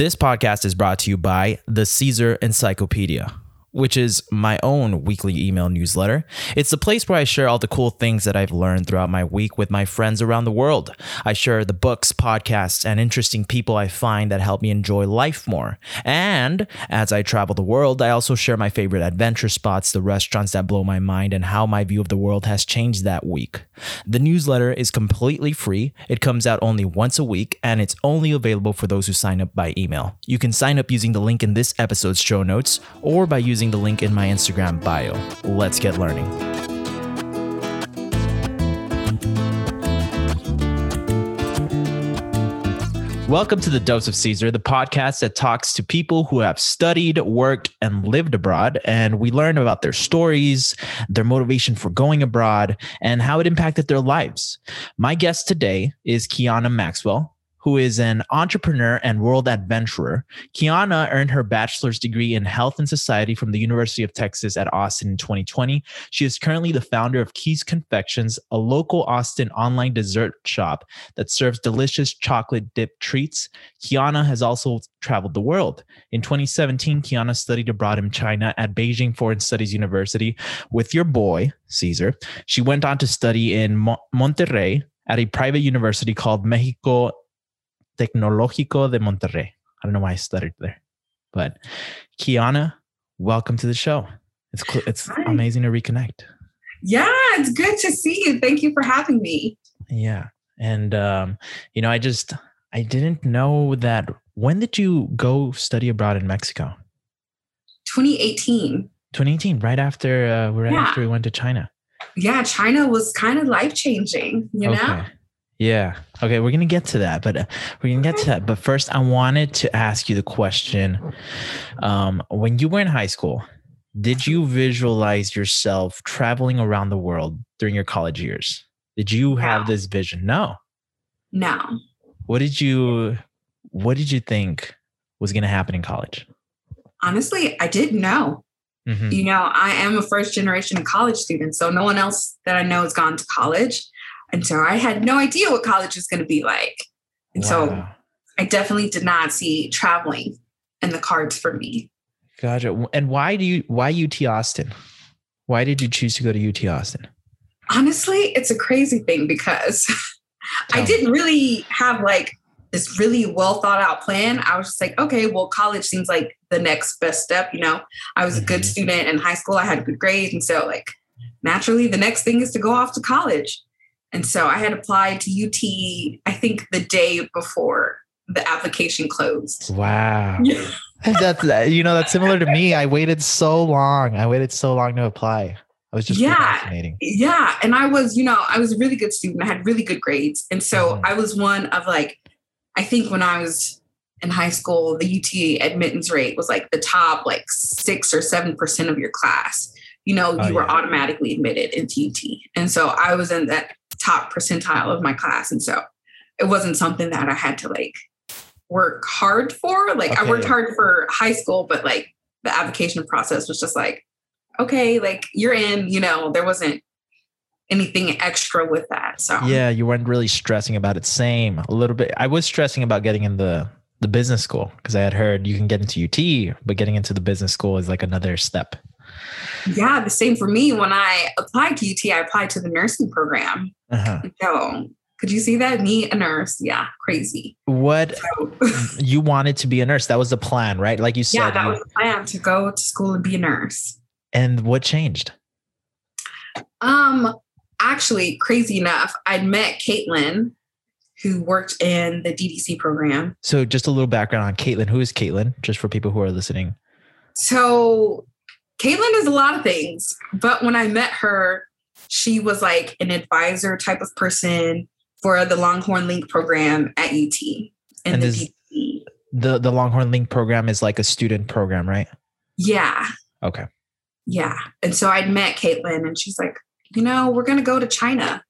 This podcast is brought to you by the Caesar Encyclopedia which is my own weekly email newsletter. It's the place where I share all the cool things that I've learned throughout my week with my friends around the world. I share the books, podcasts, and interesting people I find that help me enjoy life more. And as I travel the world, I also share my favorite adventure spots, the restaurants that blow my mind, and how my view of the world has changed that week. The newsletter is completely free. It comes out only once a week, and it's only available for those who sign up by email. You can sign up using the link in this episode's show notes or by using using the link in my Instagram bio. Let's get learning. Welcome to the Dose of Caesar, the podcast that talks to people who have studied, worked, and lived abroad. And we learn about their stories, their motivation for going abroad, and how it impacted their lives. My guest today is Kiana Maxwell who is an entrepreneur and world adventurer. Kiana earned her bachelor's degree in health and society from the University of Texas at Austin in 2020. She is currently the founder of Keys Confections, a local Austin online dessert shop that serves delicious chocolate dip treats. Kiana has also traveled the world. In 2017, Kiana studied abroad in China at Beijing Foreign Studies University with your boy, Caesar. She went on to study in Mo- Monterrey at a private university called Mexico Tecnológico de Monterrey. I don't know why I stuttered there, but Kiana, welcome to the show. It's it's Hi. amazing to reconnect. Yeah, it's good to see you. Thank you for having me. Yeah, and um, you know, I just I didn't know that. When did you go study abroad in Mexico? 2018. 2018, right after uh, right yeah. after we went to China. Yeah, China was kind of life changing. You okay. know. Yeah. Okay. We're going to get to that, but uh, we're going to get to that. But first, I wanted to ask you the question um, when you were in high school, did you visualize yourself traveling around the world during your college years? Did you have this vision? No. No. What did you what did you think was going to happen in college? Honestly, I didn't know. Mm-hmm. You know, I am a first generation college student, so no one else that I know has gone to college. And so I had no idea what college was going to be like. And wow. so I definitely did not see traveling in the cards for me. Gotcha. And why do you why UT Austin? Why did you choose to go to UT Austin? Honestly, it's a crazy thing because I didn't really have like this really well thought out plan. I was just like, okay, well, college seems like the next best step. You know, I was a good mm-hmm. student in high school. I had good grades. And so, like, naturally, the next thing is to go off to college. And so I had applied to UT, I think the day before the application closed. Wow. That's you know that's similar to me. I waited so long. I waited so long to apply. I was just yeah, yeah. And I was, you know, I was a really good student. I had really good grades, and so mm-hmm. I was one of like, I think when I was in high school, the UT admittance rate was like the top like six or seven percent of your class. You know, oh, you were automatically admitted into UT, and so I was in that top percentile of my class. And so it wasn't something that I had to like work hard for. Like okay. I worked hard for high school, but like the application process was just like, okay, like you're in, you know, there wasn't anything extra with that. So yeah, you weren't really stressing about it. Same a little bit. I was stressing about getting in the the business school because I had heard you can get into UT, but getting into the business school is like another step. Yeah, the same for me. When I applied to UT, I applied to the nursing program. Uh-huh. So could you see that? Me, a nurse. Yeah, crazy. What so, you wanted to be a nurse? That was the plan, right? Like you said. Yeah, that you, was the plan to go to school and be a nurse. And what changed? Um, actually, crazy enough, I'd met Caitlin, who worked in the DDC program. So, just a little background on Caitlin. Who is Caitlin? Just for people who are listening. So, Caitlin is a lot of things, but when I met her, she was like an advisor type of person for the Longhorn Link program at UT. And, and the, the the Longhorn Link program is like a student program, right? Yeah. Okay. Yeah. And so I'd met Caitlin and she's like, you know, we're gonna go to China.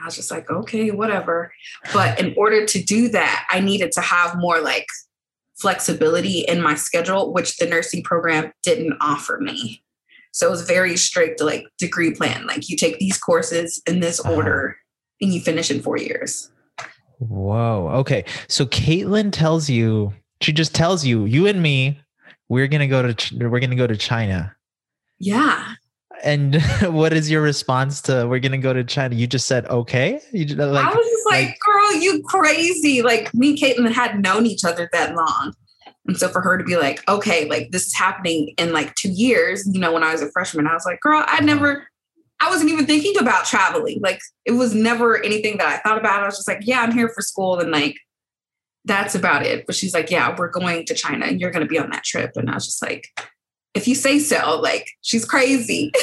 I was just like, okay, whatever. But in order to do that, I needed to have more like flexibility in my schedule, which the nursing program didn't offer me. So it was very strict, like degree plan. Like you take these courses in this uh-huh. order and you finish in four years. Whoa. Okay. So Caitlin tells you She just tells you, you and me, we're gonna go to we're gonna go to China. Yeah. And what is your response to we're gonna go to China? You just said okay. You just, like, I was just like, like, girl, you crazy. Like me and Caitlin hadn't known each other that long. And so for her to be like, okay, like this is happening in like two years, you know, when I was a freshman, I was like, girl, I never, I wasn't even thinking about traveling. Like it was never anything that I thought about. I was just like, yeah, I'm here for school. And like, that's about it. But she's like, yeah, we're going to China and you're going to be on that trip. And I was just like, if you say so, like she's crazy.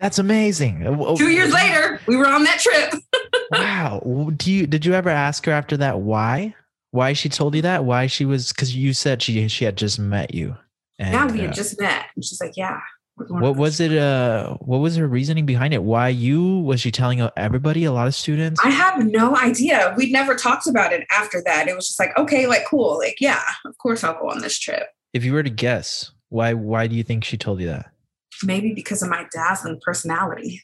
That's amazing. Two years later, we were on that trip. wow. Do you did you ever ask her after that why? Why she told you that? Why she was because you said she she had just met you. And, yeah, we had uh, just met. And she's like, yeah. What was it? Uh, what was her reasoning behind it? Why you? Was she telling everybody? A lot of students? I have no idea. We'd never talked about it after that. It was just like, okay, like cool, like yeah, of course I'll go on this trip. If you were to guess, why? Why do you think she told you that? Maybe because of my dazzling personality.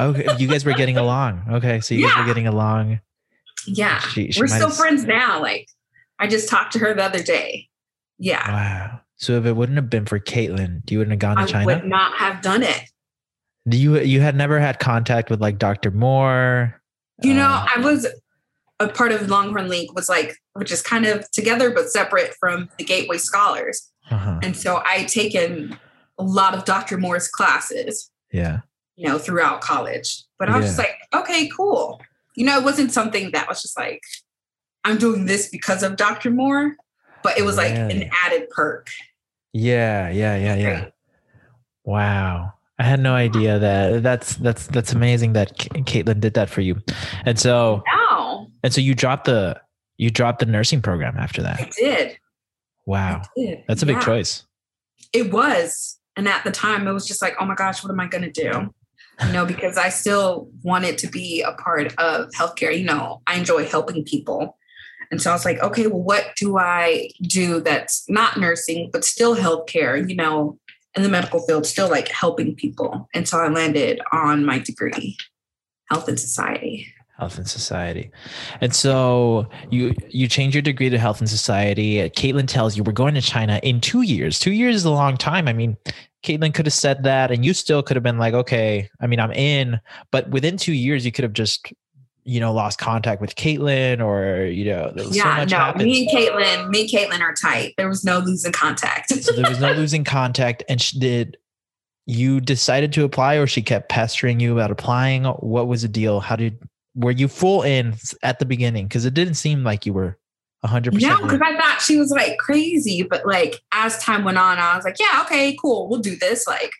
okay, you guys were getting along. Okay, so you yeah. guys were getting along. Yeah, she, she we're still have... friends now. Like, I just talked to her the other day. Yeah. Wow. So if it wouldn't have been for Caitlin, you wouldn't have gone to I China. I would not have done it. Do you you had never had contact with like Dr. Moore? You know, uh, I was a part of Longhorn Link was like, which is kind of together but separate from the Gateway Scholars. Uh-huh. And so I taken a lot of Dr. Moore's classes. Yeah. You know, throughout college. But I was yeah. just like, okay, cool. You know, it wasn't something that was just like, I'm doing this because of Dr. Moore, but it was like an added perk. Yeah, yeah, yeah, yeah. Wow. I had no idea that that's that's that's amazing that Caitlin did that for you. And so wow. And so you dropped the you dropped the nursing program after that. I did. Wow. I did. That's a yeah. big choice. It was. And at the time it was just like, oh my gosh, what am I gonna do? You know, because I still wanted to be a part of healthcare. You know, I enjoy helping people. And so I was like, okay, well, what do I do that's not nursing, but still healthcare, you know, in the medical field, still like helping people. And so I landed on my degree, health and society. Health and society. And so you you change your degree to health and society. Caitlin tells you we're going to China in two years. Two years is a long time. I mean, Caitlin could have said that, and you still could have been like, okay, I mean, I'm in, but within two years, you could have just you know, lost contact with Caitlin or, you know, yeah, so no, happens. me and Caitlin, me and Caitlin are tight. There was no losing contact. so there was no losing contact. And she did, you decided to apply or she kept pestering you about applying? What was the deal? How did, were you full in at the beginning? Cause it didn't seem like you were hundred percent. No, because I thought she was like crazy. But like as time went on, I was like, yeah, okay, cool. We'll do this. Like,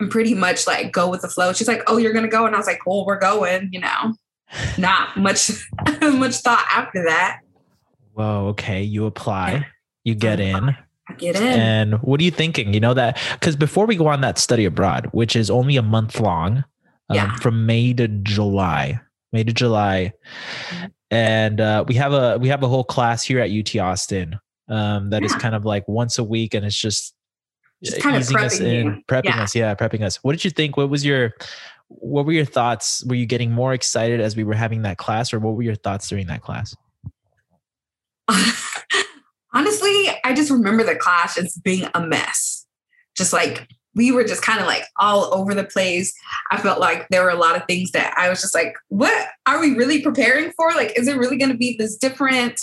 I'm pretty much like go with the flow. She's like, oh, you're going to go. And I was like, cool, we're going, you know not much much thought after that. Whoa, okay. You apply, you get in. I get in. And what are you thinking? You know that because before we go on that study abroad, which is only a month long, um, yeah. from May to July, May to July, and uh, we have a we have a whole class here at UT Austin um, that yeah. is kind of like once a week, and it's just, just easing us in, you. prepping yeah. us, yeah, prepping us. What did you think? What was your what were your thoughts? Were you getting more excited as we were having that class, or what were your thoughts during that class? Honestly, I just remember the class as being a mess. Just like we were just kind of like all over the place. I felt like there were a lot of things that I was just like, what are we really preparing for? Like, is it really going to be this different?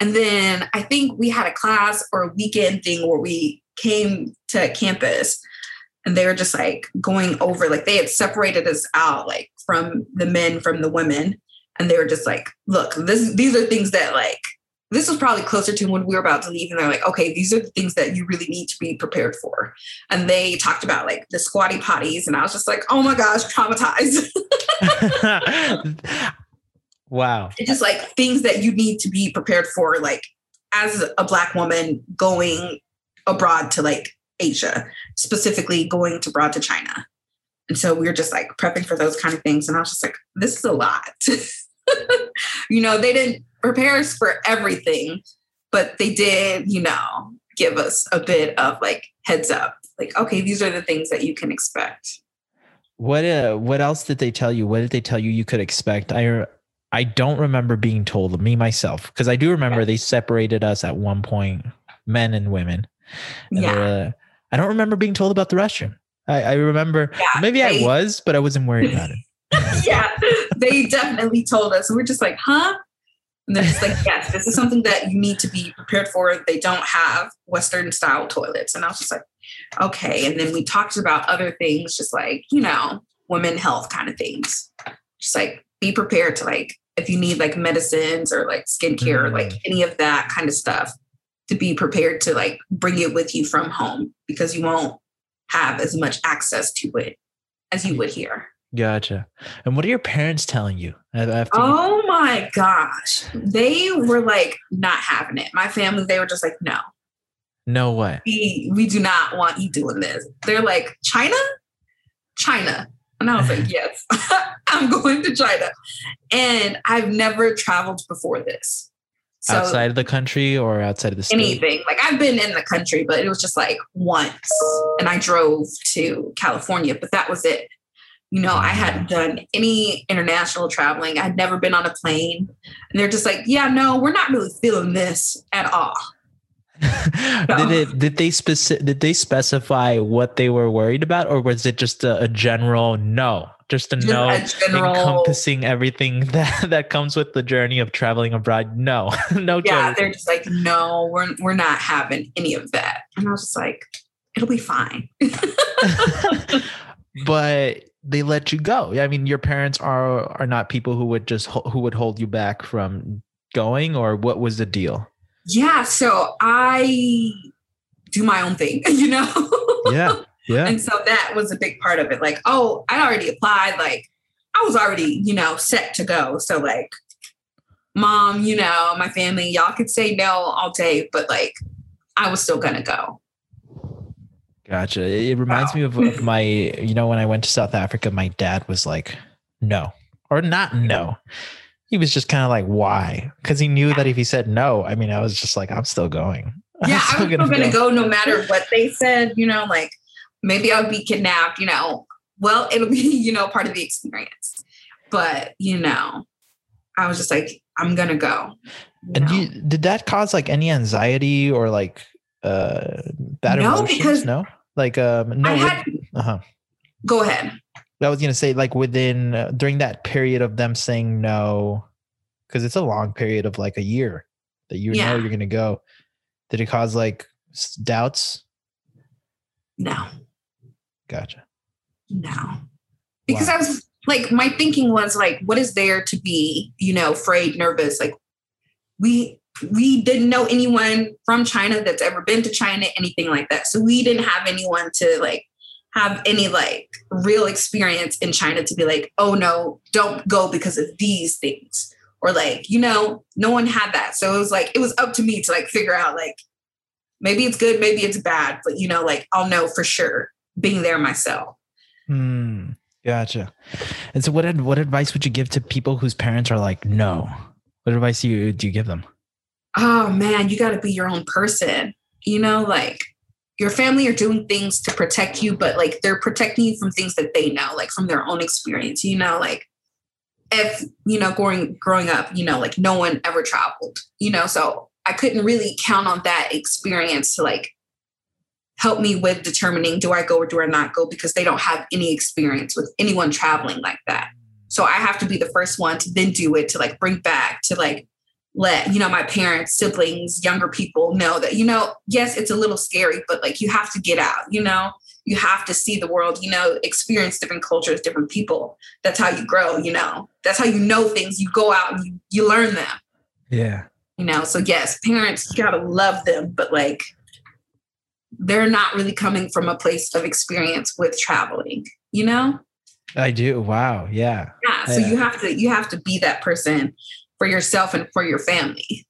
And then I think we had a class or a weekend thing where we came to campus and they were just like going over like they had separated us out like from the men from the women and they were just like look this these are things that like this was probably closer to when we were about to leave and they're like okay these are the things that you really need to be prepared for and they talked about like the squatty potties and i was just like oh my gosh traumatized wow it's just like things that you need to be prepared for like as a black woman going abroad to like Asia, specifically going to abroad to China. And so we were just like prepping for those kind of things. And I was just like, this is a lot. you know, they didn't prepare us for everything, but they did, you know, give us a bit of like heads up. Like, okay, these are the things that you can expect. What uh what else did they tell you? What did they tell you you could expect? I I don't remember being told me myself because I do remember they separated us at one point, men and women. And Yeah. uh, I don't remember being told about the restroom. I, I remember Yeah, maybe I was, but I wasn't worried about it. yeah, they definitely told us. And we're just like, huh? And they're just like, yes, this is something that you need to be prepared for. They don't have Western style toilets. And I was just like, okay. And then we talked about other things, just like, you know, women health kind of things. Just like be prepared to like, if you need like medicines or like skincare, or like Mm. any of that kind of stuff, to be prepared to like bring it with you from home because you won't have as much access to it as you would here. Gotcha. And what are your parents telling you a- after? you- Oh my gosh. They were like not having it. My family, they were just like, no, no way. we, we do not want you doing this. They're like, China? China. And I was like, yes, I'm going to China. And I've never traveled before this. So outside of the country or outside of the state? anything. Like I've been in the country, but it was just like once. And I drove to California, but that was it. You know, I hadn't done any international traveling. I'd never been on a plane. And they're just like, yeah, no, we're not really feeling this at all. did it? Did they speci- Did they specify what they were worried about, or was it just a, a general no? Just a Just no, a general, encompassing everything that that comes with the journey of traveling abroad. No, no. yeah, joke. they're just like, no, we're we're not having any of that. And I was just like, it'll be fine. but they let you go. I mean, your parents are are not people who would just who would hold you back from going, or what was the deal? Yeah, so I do my own thing, you know? Yeah, yeah. And so that was a big part of it. Like, oh, I already applied. Like, I was already, you know, set to go. So, like, mom, you know, my family, y'all could say no all day, but like, I was still gonna go. Gotcha. It reminds me of, of my, you know, when I went to South Africa, my dad was like, no, or not no. He was just kind of like, why? Because he knew that if he said no, I mean, I was just like, I'm still going. I'm Yeah, I still was still gonna go no matter what they said, you know, like maybe I would be kidnapped, you know. Well, it'll be, you know, part of the experience. But, you know, I was just like, I'm gonna go. you And you, did that cause like any anxiety or like uh bad No, emotions? because no, like um no. Had uh-huh. go ahead. I was gonna say like within uh, during that period of them saying no, because it's a long period of like a year that you Yeah. know you're gonna go. Did it cause like doubts? No. Gotcha. No. Because Wow. I was like, my thinking was like, what is there to be, you know, afraid, nervous? Like, we we didn't know anyone from China that's ever been to China, anything like that. So we didn't have anyone to like have any like real experience in China to be like, oh no, don't go because of these things. Or like, you know, no one had that. So it was like, it was up to me to like figure out like maybe it's good, maybe it's bad, but you know, like I'll know for sure being there myself. Hmm. Gotcha. And so, what what advice would you give to people whose parents are like, no? What advice do you do you give them? Oh man, you got to be your own person. You know, like your family are doing things to protect you, but like they're protecting you from things that they know, like from their own experience. You know, like if you know growing growing up, you know, like no one ever traveled. You know, so I couldn't really count on that experience to like help me with determining do I go or do I not go because they don't have any experience with anyone traveling like that. So I have to be the first one to then do it to like bring back to like let you know my parents siblings younger people know that you know yes it's a little scary but like you have to get out you know you have to see the world you know experience different cultures different people that's how you grow you know that's how you know things you go out and you, you learn them Yeah. you know so yes parents you gotta love them but like they're not really coming from a place of experience with traveling you know I do. Wow. Yeah. yeah so Yeah. you have to you have to be that person for yourself and for your family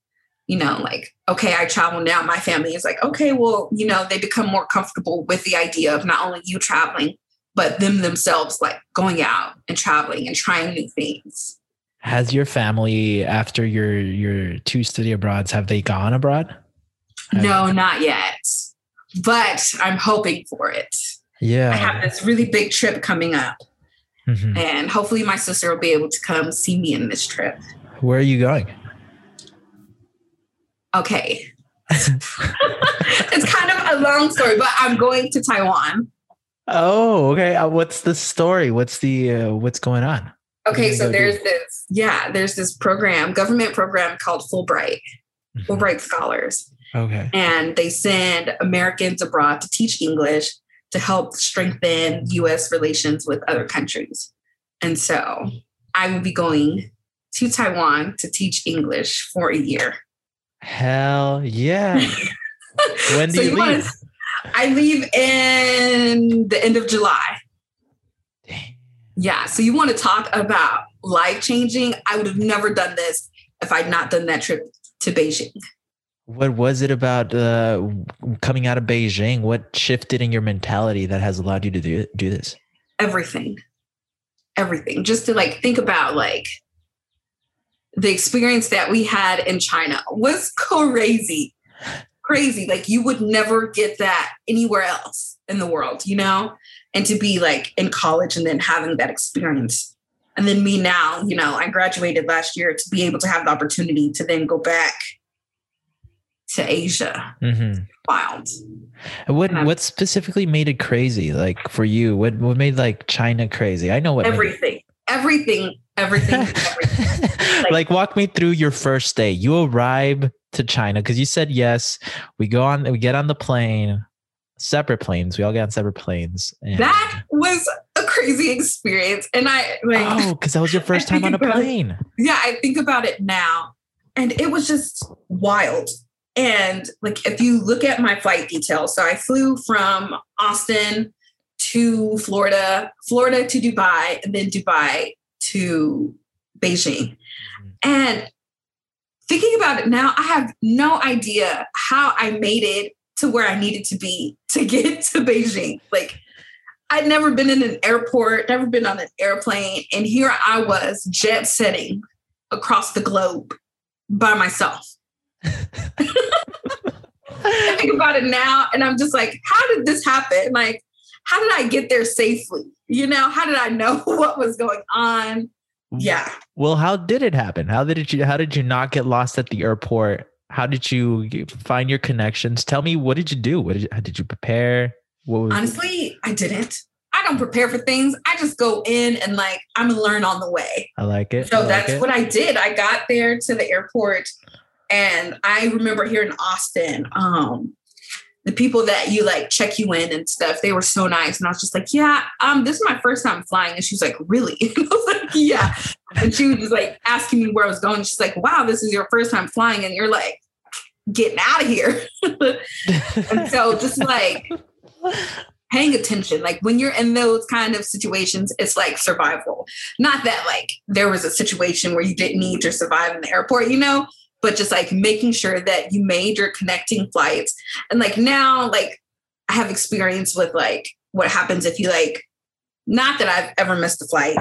you know like okay i travel now my family is like okay well you know they become more comfortable with the idea of not only you traveling but them themselves like going out and traveling and trying new things Has your family after your your two study abroads have they gone abroad? no not yet but i'm hoping for it Yeah. i have this really big trip coming up Mhm. And hopefully my sister will be able to come see me in this trip. Where are you going? Okay. it's kind of a long story, but I'm going to Taiwan. Oh, okay. Uh, what's the story? What's the uh, what's going on? Okay, so there's this, yeah, there's this program, government program called Fulbright, Mhm. Fulbright Scholars. Okay. And they send Americans abroad to teach English to help strengthen US relations with other countries. And so I will be going to Taiwan to teach English for a year. Hell yeah. When do So you wanna- leave? I leave in the end of July. Dang. Yeah. So you want to talk about life changing? I would have never done this if I'd not done that trip to Beijing. What was it about uh, coming out of Beijing? What shifted in your mentality that has allowed you to do do this? Everything. Everything. Just to like think about like the experience that we had in China was crazy. Crazy. Like you would never get that anywhere else in the world, you know? And to be like in college and then having that experience. And then me now, you know, I graduated last year to be able to have the opportunity to then go back to Asia. Mm-hmm. Wild. What what specifically made it crazy? Like for you, what what made like China crazy? I know what made it- Everything. Everything. Everything. everything. like, walk me through your first day. You arrive to China because you said yes. We go on. We get on the plane, separate planes. We all get on separate planes. And, that was a crazy experience. And I like oh, because that was your first time on a about it. plane. yeah, I think about it now. And it was just wild. And like if you look at my flight details, so I flew from Austin to Florida, Florida to Dubai, and then Dubai to Beijing. Mm-hmm. And thinking about it now, I have no idea how I made it to where I needed to be to get to Beijing. Like, I'd never been in an airport, never been on an airplane. And here I was jet setting across the globe by myself. I think about it now and I'm just like, how did this happen? Like, how did I get there safely? You know, how did I know what was going on? Yeah. Well, how did it happen? How did you? How did you not get lost at the airport? How did you find your connections? Tell me, what did you do? What did you, how did you prepare? What was Honestly, I didn't. I don't prepare for things. I just go in and like I'm gonna learn on the way. I like it. So like that's it. what I did. I got there to the airport and I remember here in Austin, um, the people that you like check you in and stuff, they were so nice. And I was just like, yeah, um, this is my first time flying. And she was like, really? And I was like, yeah. And she was just like asking me where I was going. She's like, wow, this is your first time flying. And you're like, getting out of here. and so just like paying attention like when you're in those kind of situations it's like survival not that like there was a situation where you didn't need to survive in the airport you know but just like making sure that you made your connecting flights and like now like i have experience with like what happens if you like not that i've ever missed a flight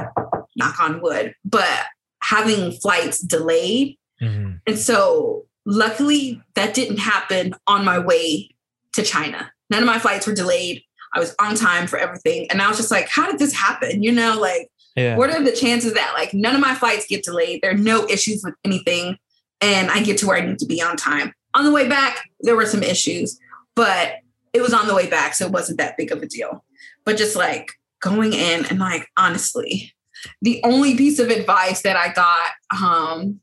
knock on wood but having flights delayed Mhm. and so luckily that didn't happen on my way to China. None of my flights were delayed. I was on time for everything. And I was just like, how did this happen? You know, like, Yeah. what are the chances that like none of my flights get delayed? There are no issues with anything. And I get to where I need to be on time. On the way back, there were some issues, but it was on the way back. So it wasn't that big of a deal. But just like going in and like, honestly, the only piece of advice that I got um,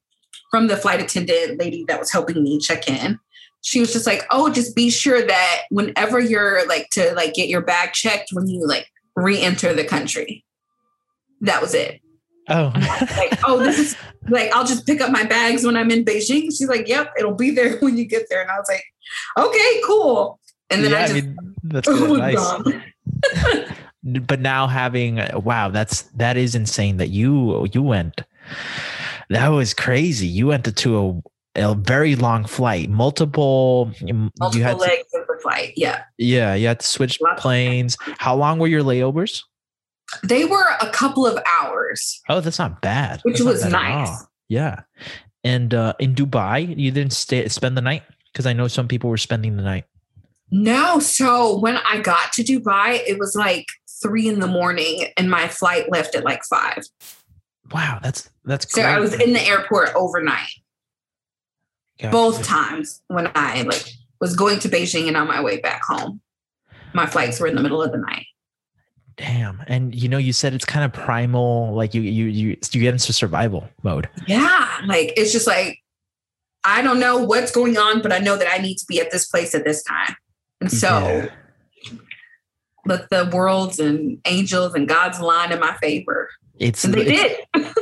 from the flight attendant lady that was helping me check in, she was just like, "Oh, just be sure that whenever you're like to like get your bag checked when you like re-enter the country." That was it. Oh. Like, oh, this is like I'll just pick up my bags when I'm in Beijing. She's like, "Yep, it'll be there when you get there." And I was like, "Okay, cool." And then yeah, I I just mean, that's good advice. but now having wow that's that is insane that you you went that was crazy you went to, to a, a very long flight multiple mm, you Multiple had to, legs of the flight. Yeah. yeah you had to switch Lots planes how long were your layovers They were a couple of hours. oh that's not bad Which That's was bad nice. yeah and uh in dubai you didn't stay spend the night because i know some people were spending the night No. So when I got to Dubai, it was like three in the morning and my flight left at like five. Wow, that's that's So I was in the airport overnight, Gotcha. both times when I like was going to Beijing and on my way back home. My flights were in the middle of the night. Damn. And you know, you said it's kind of primal, like you you you you get into survival mode. Yeah. Like it's just like, I don't know what's going on, but I know that I need to be at this place at this time. And so Yeah. let the worlds and angels and God's line in my favor. It's And they it's- did.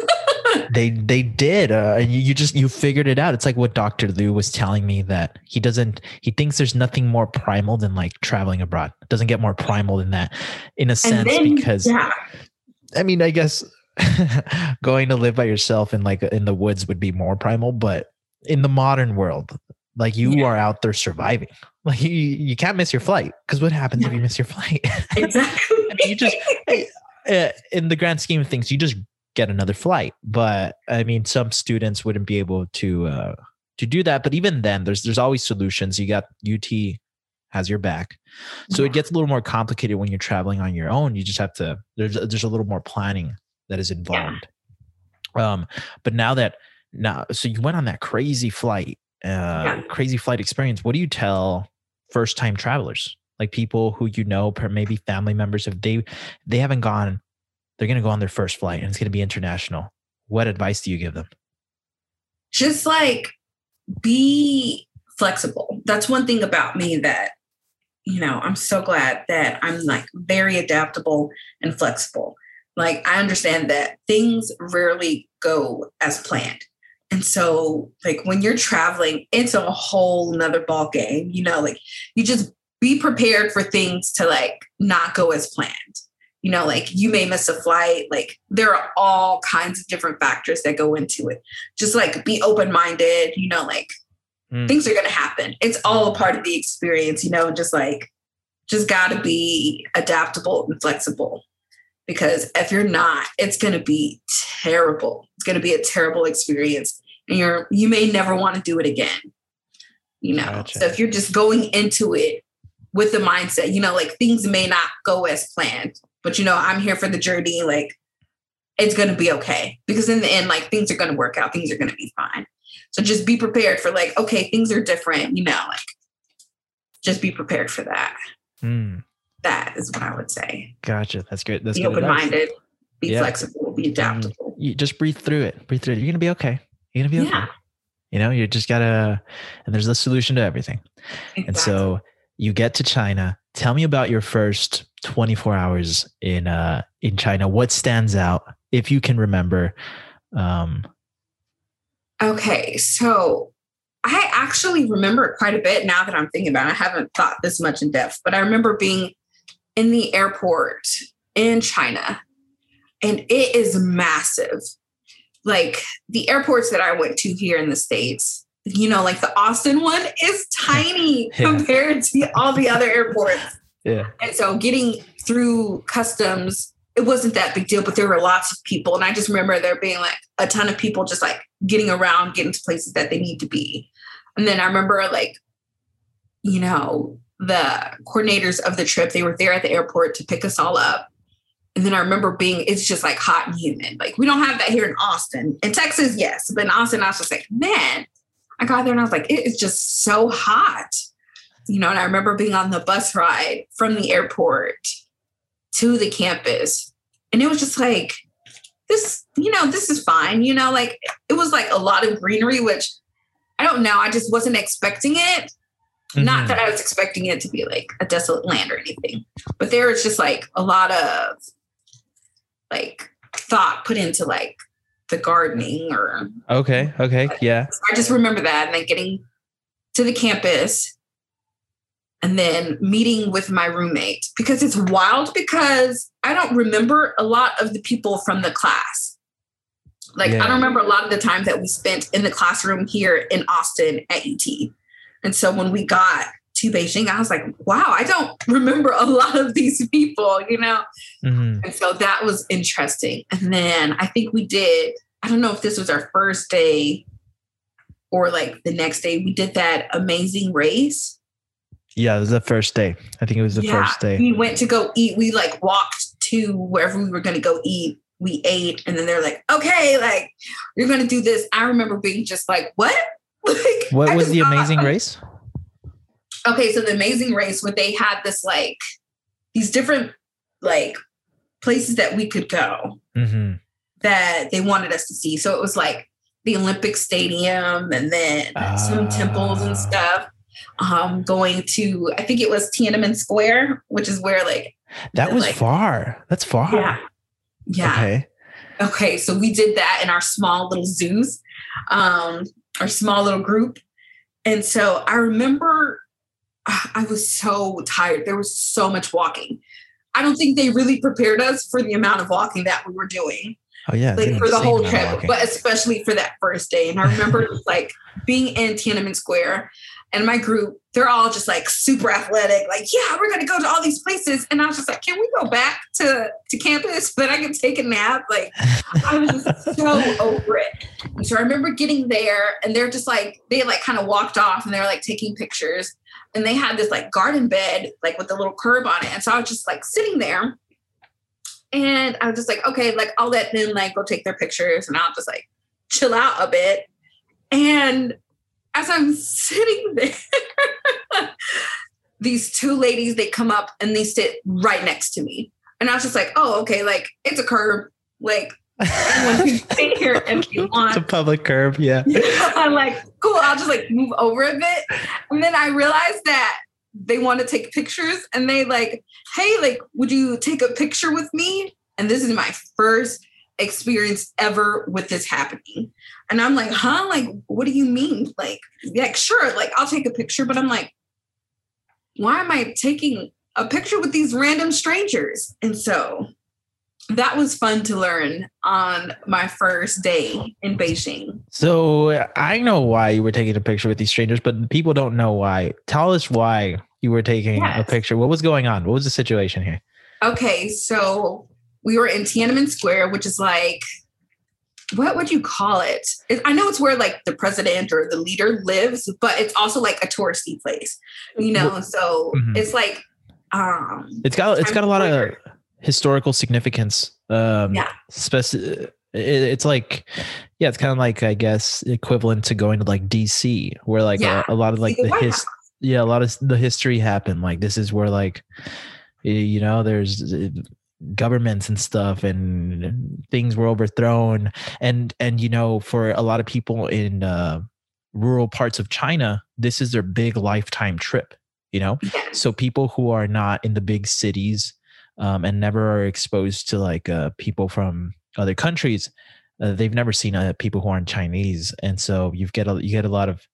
they they did uh and you, you just you figured it out. It's like what dr lou was telling me that he doesn't he thinks there's nothing more primal than like traveling abroad. It doesn't get more primal than that in a sense then, because yeah, i mean i guess going to live by yourself in like in the woods would be more primal but in the modern world like you Yeah. are out there surviving. Like you you can't miss your flight because what happens if you miss your flight? Exactly. I mean, you just uh, in the grand scheme of things, you just get another flight. But I mean, some students wouldn't be able to uh, to do that. But even then, there's there's always solutions. You got UT has your back, so Yeah. it gets a little more complicated when you're traveling on your own. You just have to there's there's a little more planning that is involved. Um, but now that now, so you went on that crazy flight, uh, Yeah. crazy flight experience. What do you tell first time travelers? like people who you know, maybe family members, if they they haven't gone, they're gonna go on their first flight and it's gonna be international. What advice do you give them? just like be flexible. That's one thing about me that, you know, I'm so glad that I'm like very adaptable and flexible. Like, I understand that things rarely go as planned. And so, like, when you're traveling, it's a whole nother ball game. You know, like, you just be prepared for things to like not go as planned. You know, like you may miss a flight. Like, there are all kinds of different factors that go into it just like be open minded, you know, like Mm. things are going to happen. It's all a part of the experience, you know, just like, just got to be adaptable and flexible because if you're not, it's going to be terrible. It's going to be a terrible experience and you're, you may never want to do it again, you know. Gotcha. So if you're just going into it with the mindset, you know, like things may not go as planned, but you know, I'm here for the journey. Like, it's going to be okay because in the end like things are going to work out things are going to be fine so just be prepared for like okay things are different you know like just be prepared for that Mm, that is what i would say gotcha. That's good. That's be good. open-minded be Yeah. flexible be adaptable You just breathe through it. Breathe through it. You're gonna be okay. You're gonna be okay. yeah You know, you just gotta and there's a solution to everything. And so you get to China. Tell me about your first 24 hours in uh in China. What stands out if you can remember? Um okay so i actually remember it quite a bit now that i'm thinking about it i haven't thought this much in depth but i remember being in the airport in china and it is massive like the airports that I went to here in the States, you know, like the Austin one is tiny Yeah. compared to all the other airports. Yeah. And so getting through customs, it wasn't that big deal, but there were lots of people. And I just remember there being like a ton of people just like getting around, getting to places that they need to be. And then I remember like, you know, the coordinators of the trip, they were there at the airport to pick us all up. And then I remember being, it's just like hot and humid. Like we don't have that here in Austin. In Texas, yes. But in Austin, I was just like, man, I got there and I was like, it is just so hot. You know, and I remember being on the bus ride from the airport to the campus. And it was just like, this, you know, this is fine. You know, like it was like a lot of greenery, which I don't know. I just wasn't expecting it. Not Mhm. that I was expecting it to be like a desolate land or anything, but there was just like a lot of like thought put into like the gardening or Okay. Okay. Yeah. I just remember that and then getting to the campus and then meeting with my roommate because it's wild because I don't remember a lot of the people from the class. Like Yeah. I don't remember a lot of the time that we spent in the classroom here in Austin at UT. And so when we got to Beijing, I was like, wow, I don't remember a lot of these people, you know? Mhm. And so that was interesting. And then I think we did, I don't know if this was our first day or like the next day, we did that amazing race. Yeah, it was the first day. I think it was the Yeah, first day. We went to go eat. We like walked to wherever we were going to go eat. We ate, and then they're like, "Okay, like you're going to do this." I remember being just like, "What?" Like, What I was the amazing race? Okay, so the Amazing Race, where they had this like these different like places that we could go hmm that they wanted us to see. So it was like the Olympic Stadium, and then some temples Ah. and stuff. Um, going to I think it was Tiananmen Square, which is where like That was like- far. That's far. yeah, yeah. Okay. Okay, so we did that in our small little zoos, um, our small little group. And so I remember ah, I was so tired. There was so much walking. I don't think they really prepared us for the amount of walking that we were doing, Oh yeah. like for the whole trip, but especially for that first day. And I remember like being in Tiananmen Square and my group, they're all just like super athletic, like, yeah, we're gonna go to all these places. And I was just like, can we go back to, to campus so that I can take a nap? Like I was just so over it. And so I remember getting there and they're just like, they like kind of walked off and they're like taking pictures. And they had this like garden bed, like with a little curb on it. And so I was just like sitting there. And I was just like, okay, like I'll let them like go take their pictures and I'll just like chill out a bit. And as I'm sitting there, these two ladies, they come up and they sit right next to me. And I was just like, oh, okay, like it's a curb. Like anyone can sit here if you it's a public curb. Yeah. I'm like, cool, I'll just like move over a bit. And then I realized that they want to take pictures and they like, hey, like, would you take a picture with me? And this is my first experience ever with this happening. And I'm like, huh? Like, what do you mean? Like, like, sure, like I'll take a picture, but I'm like, why am I taking a picture with these random strangers? And so that was fun to learn on my first day in Beijing. So I know why you were taking a picture with these strangers, but people don't know why. Tell us why you were taking a picture. What was going on? What was the situation here? Okay, so we were in Tiananmen Square, which is like, what would you call it? It- I know it's where like the president or the leader lives, but it's also like a touristy place, you know. So Mhm. it's like, um, It's got it's Times got a lot of Square. historical significance. Um, Yeah. speci- it, it's like, yeah, it's kind of like I guess equivalent to going to like DC, where like Yeah. a, a lot of like the the his, yeah, a lot of the history happened. Like this is where like, you know, there's governments and stuff and things were overthrown. And and you know for a lot of people in uh rural parts of china this is their big lifetime trip you know? So people who are not in the big cities um, and never are exposed to like uh, people from other countries uh, they've never seen uh, people who aren't chinese. And so you get a you get a lot of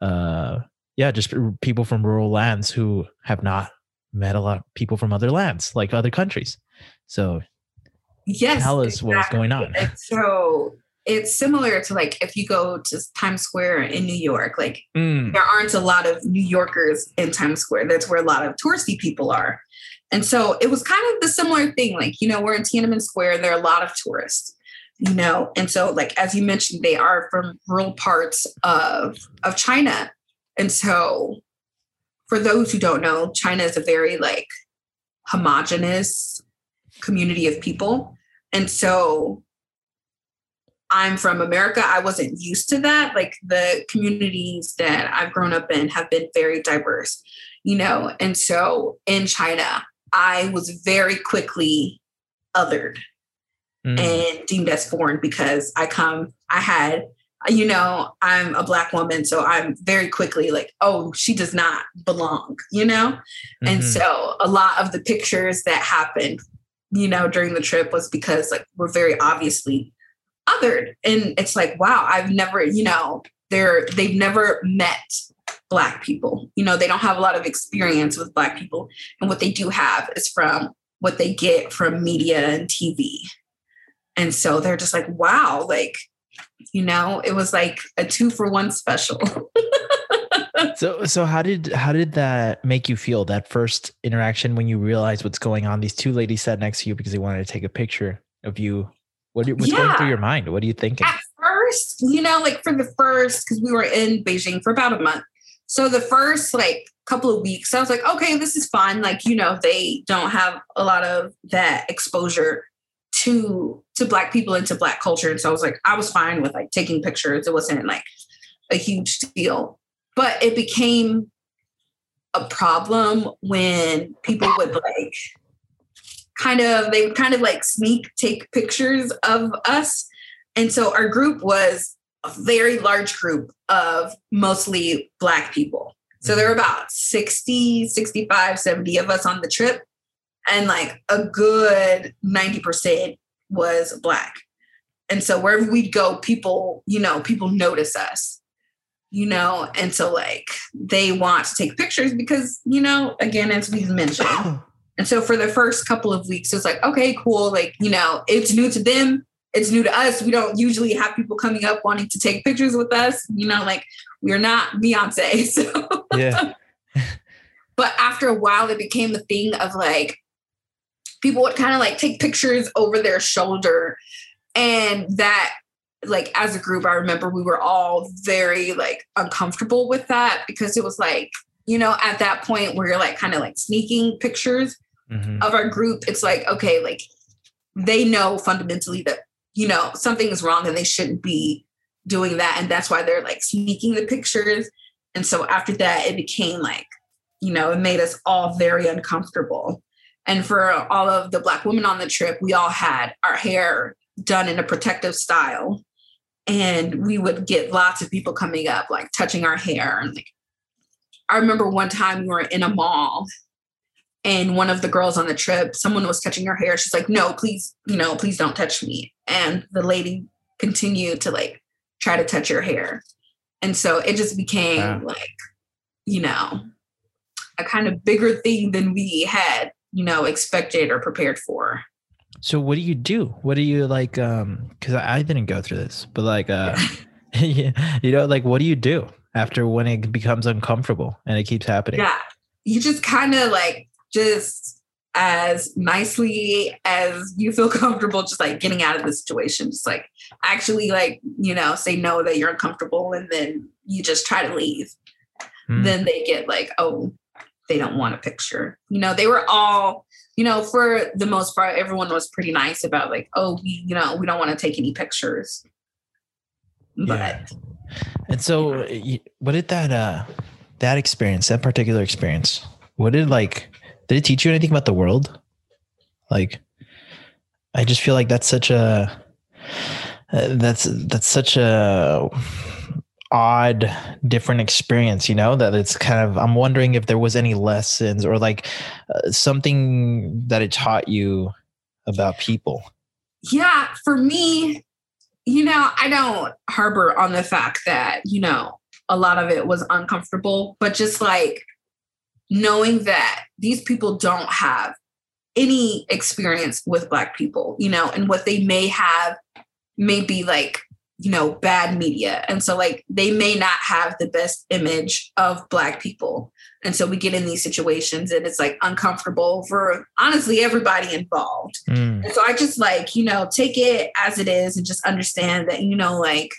uh yeah just people from rural lands who have not met a lot of people from other lands like other countries so Yes. tell us exactly. going on so it's similar to like if you go to Times Square in New York, like Mm, there aren't a lot of New Yorkers in Times Square. That's where a lot of touristy people are. And so it was kind of the similar thing. Like, you know, we're in Tiananmen Square, there are a lot of tourists, you know. And so, like, as you mentioned, they are from rural parts of, of China. And so, for those who don't know, China is a very like homogenous community of people. And so I'm from America. I wasn't used to that. Like the communities that I've grown up in have been very diverse, you know. And so in China, I was very quickly othered mm. and deemed as foreign because I come, I had, you know, I'm a black woman. So I'm very quickly like, oh, she does not belong, you know? And Mhm. so a lot of the pictures that happened, you know, during the trip was because like we're very obviously othered. And it's like, wow, I've never, you know, they're they've never met black people. You know, they don't have a lot of experience with black people. And what they do have is from what they get from media and TV. And so they're just like, wow, like, you know, it was like a two for one special. so so how did how did that make you feel that first interaction when you realized what's going on these two ladies sat next to you because they wanted to take a picture of you what what's going through your mind what are you thinking at first, you know, like for the first, because we were in Beijing for about a month. So the first like couple of weeks, I was like, okay, this is fine. Like, you know, they don't have a lot of that exposure to to black people and to black culture. And so I was like, I was fine with like taking pictures. It wasn't like a huge deal. But it became a problem when people would like kind of they would kind of like sneak take pictures of us. And so our group was a very large group of mostly black people. So there mm-hmm. were about 60, 65, 70 of us on the trip. And like a good 90% was black. And so wherever we'd go, people, you know, people notice us, you know, and so like they want to take pictures because, you know, again, as we've mentioned. And so for the first couple of weeks, it's like, okay, cool. Like, you know, it's new to them. It's new to us. We don't usually have people coming up wanting to take pictures with us. You know, like we're not Beyonce. So yeah. but after a while, it became a thing of like people would kind of like take pictures over their shoulder. And that like as a group, I remember we were all very like uncomfortable with that because it was like, you know, at that point where you're like kind of like sneaking pictures mm-hmm. of our group, it's like, okay, like they know fundamentally that, you know, something is wrong and they shouldn't be doing that. And that's why they're like sneaking the pictures. And so after that, it became like, you know, it made us all very uncomfortable. And for all of the Black women on the trip, we all had our hair done in a protective style. And we would get lots of people coming up, like touching our hair. And like, I remember one time we were in a mall and one of the girls on the trip, someone was touching her hair. She's like, no, please, you know, please don't touch me. And the lady continued to like try to touch your hair. And so it just became yeah. like, you know, a kind of bigger thing than we had, you know, expected or prepared for. So what do you do? What do you like um cuz I, I didn't go through this, but like uh you know like what do you do after when it becomes uncomfortable and it keeps happening? Yeah. You just kind of like just as nicely as you feel comfortable just like getting out of the situation just like actually like you know say no that you're uncomfortable and then you just try to leave mm. then they get like oh they don't want a picture you know they were all you know for the most part everyone was pretty nice about like oh we you know we don't want to take any pictures but yeah. and so what did that uh that experience that particular experience what did like did it teach you anything about the world? Like, I just feel like that's such a uh, that's that's such a odd different experience you know that it's kind of i'm wondering if there was any lessons or like uh, something that it taught you about people. Yeah for me you know i don't harbor on the fact that you know a lot of it was uncomfortable but just like knowing that these people don't have any experience with black people you know and what they may have may be like you know bad media. And so like they may not have the best image of black people. And so we get in these situations and it's like uncomfortable for honestly everybody involved. Mm. and so i just like you know take it as it is and just understand that you know like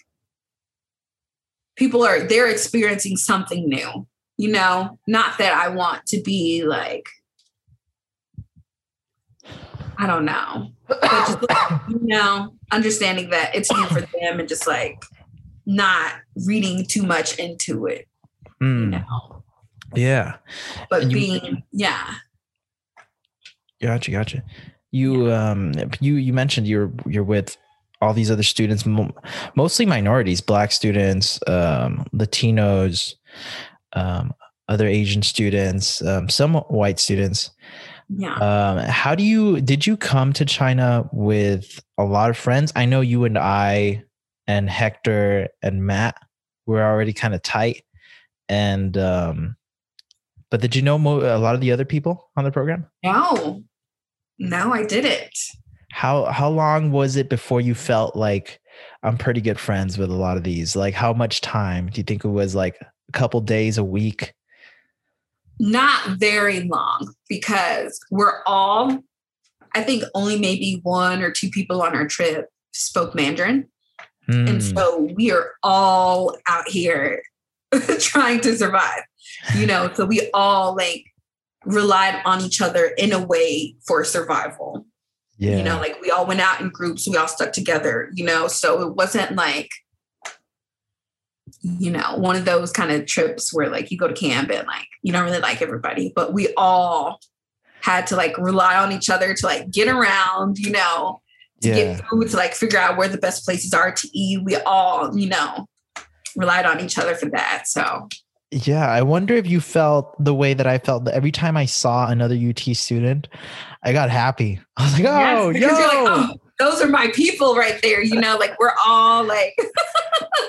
people are they're experiencing something new you know, not that I want to be like, I don't know, but just, you know, understanding that it's new for them and just like not reading too much into it, mm. you know. Yeah. But you, being, yeah. Gotcha, gotcha. You um you you mentioned you're you're with all these other students, mostly minorities, black students, um, Latinos um, other Asian students, um, some white students. Yeah. Um, how do you did you come to China with a lot of friends? I know you and I and Hector and Matt were already kind of tight, and um, but did you know mo- a lot of the other people on the program? No, no, I didn't. How how long was it before you felt like I'm pretty good friends with a lot of these? Like, how much time do you think it was? Like a couple days, a week? Not very long because we're all, I think only maybe one or two people on our trip spoke Mandarin. Mm. And hmm. so we are all out here trying to survive. you know, so we all like relied on each other in a way for survival. Yeah. You know, like we all went out in groups, we all stuck together, you know, so it wasn't like, you know, one of those kind of trips where like you go to camp and like you don't really like everybody, but we all had to like rely on each other to like get around, you know, to Yeah. get food, to like figure out where the best places are to eat. We all, you know, relied on each other for that. So Yeah, I wonder if you felt the way that I felt that every time I saw another UT student, I got happy. I was like, oh, because yo, like, oh, those are my people right there. You know, like we're all like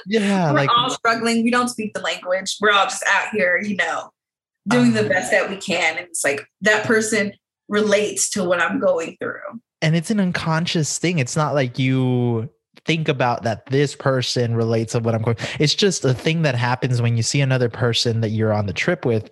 yeah, we're like all struggling. We don't speak the language. We're all just out here, you know, doing the Um, best that we can. And it's like that person relates to what I'm going through. and it's an unconscious thing. It's not like you think about that this person relates to what I'm going. It's just a thing that happens when you see another person that you're on the trip with.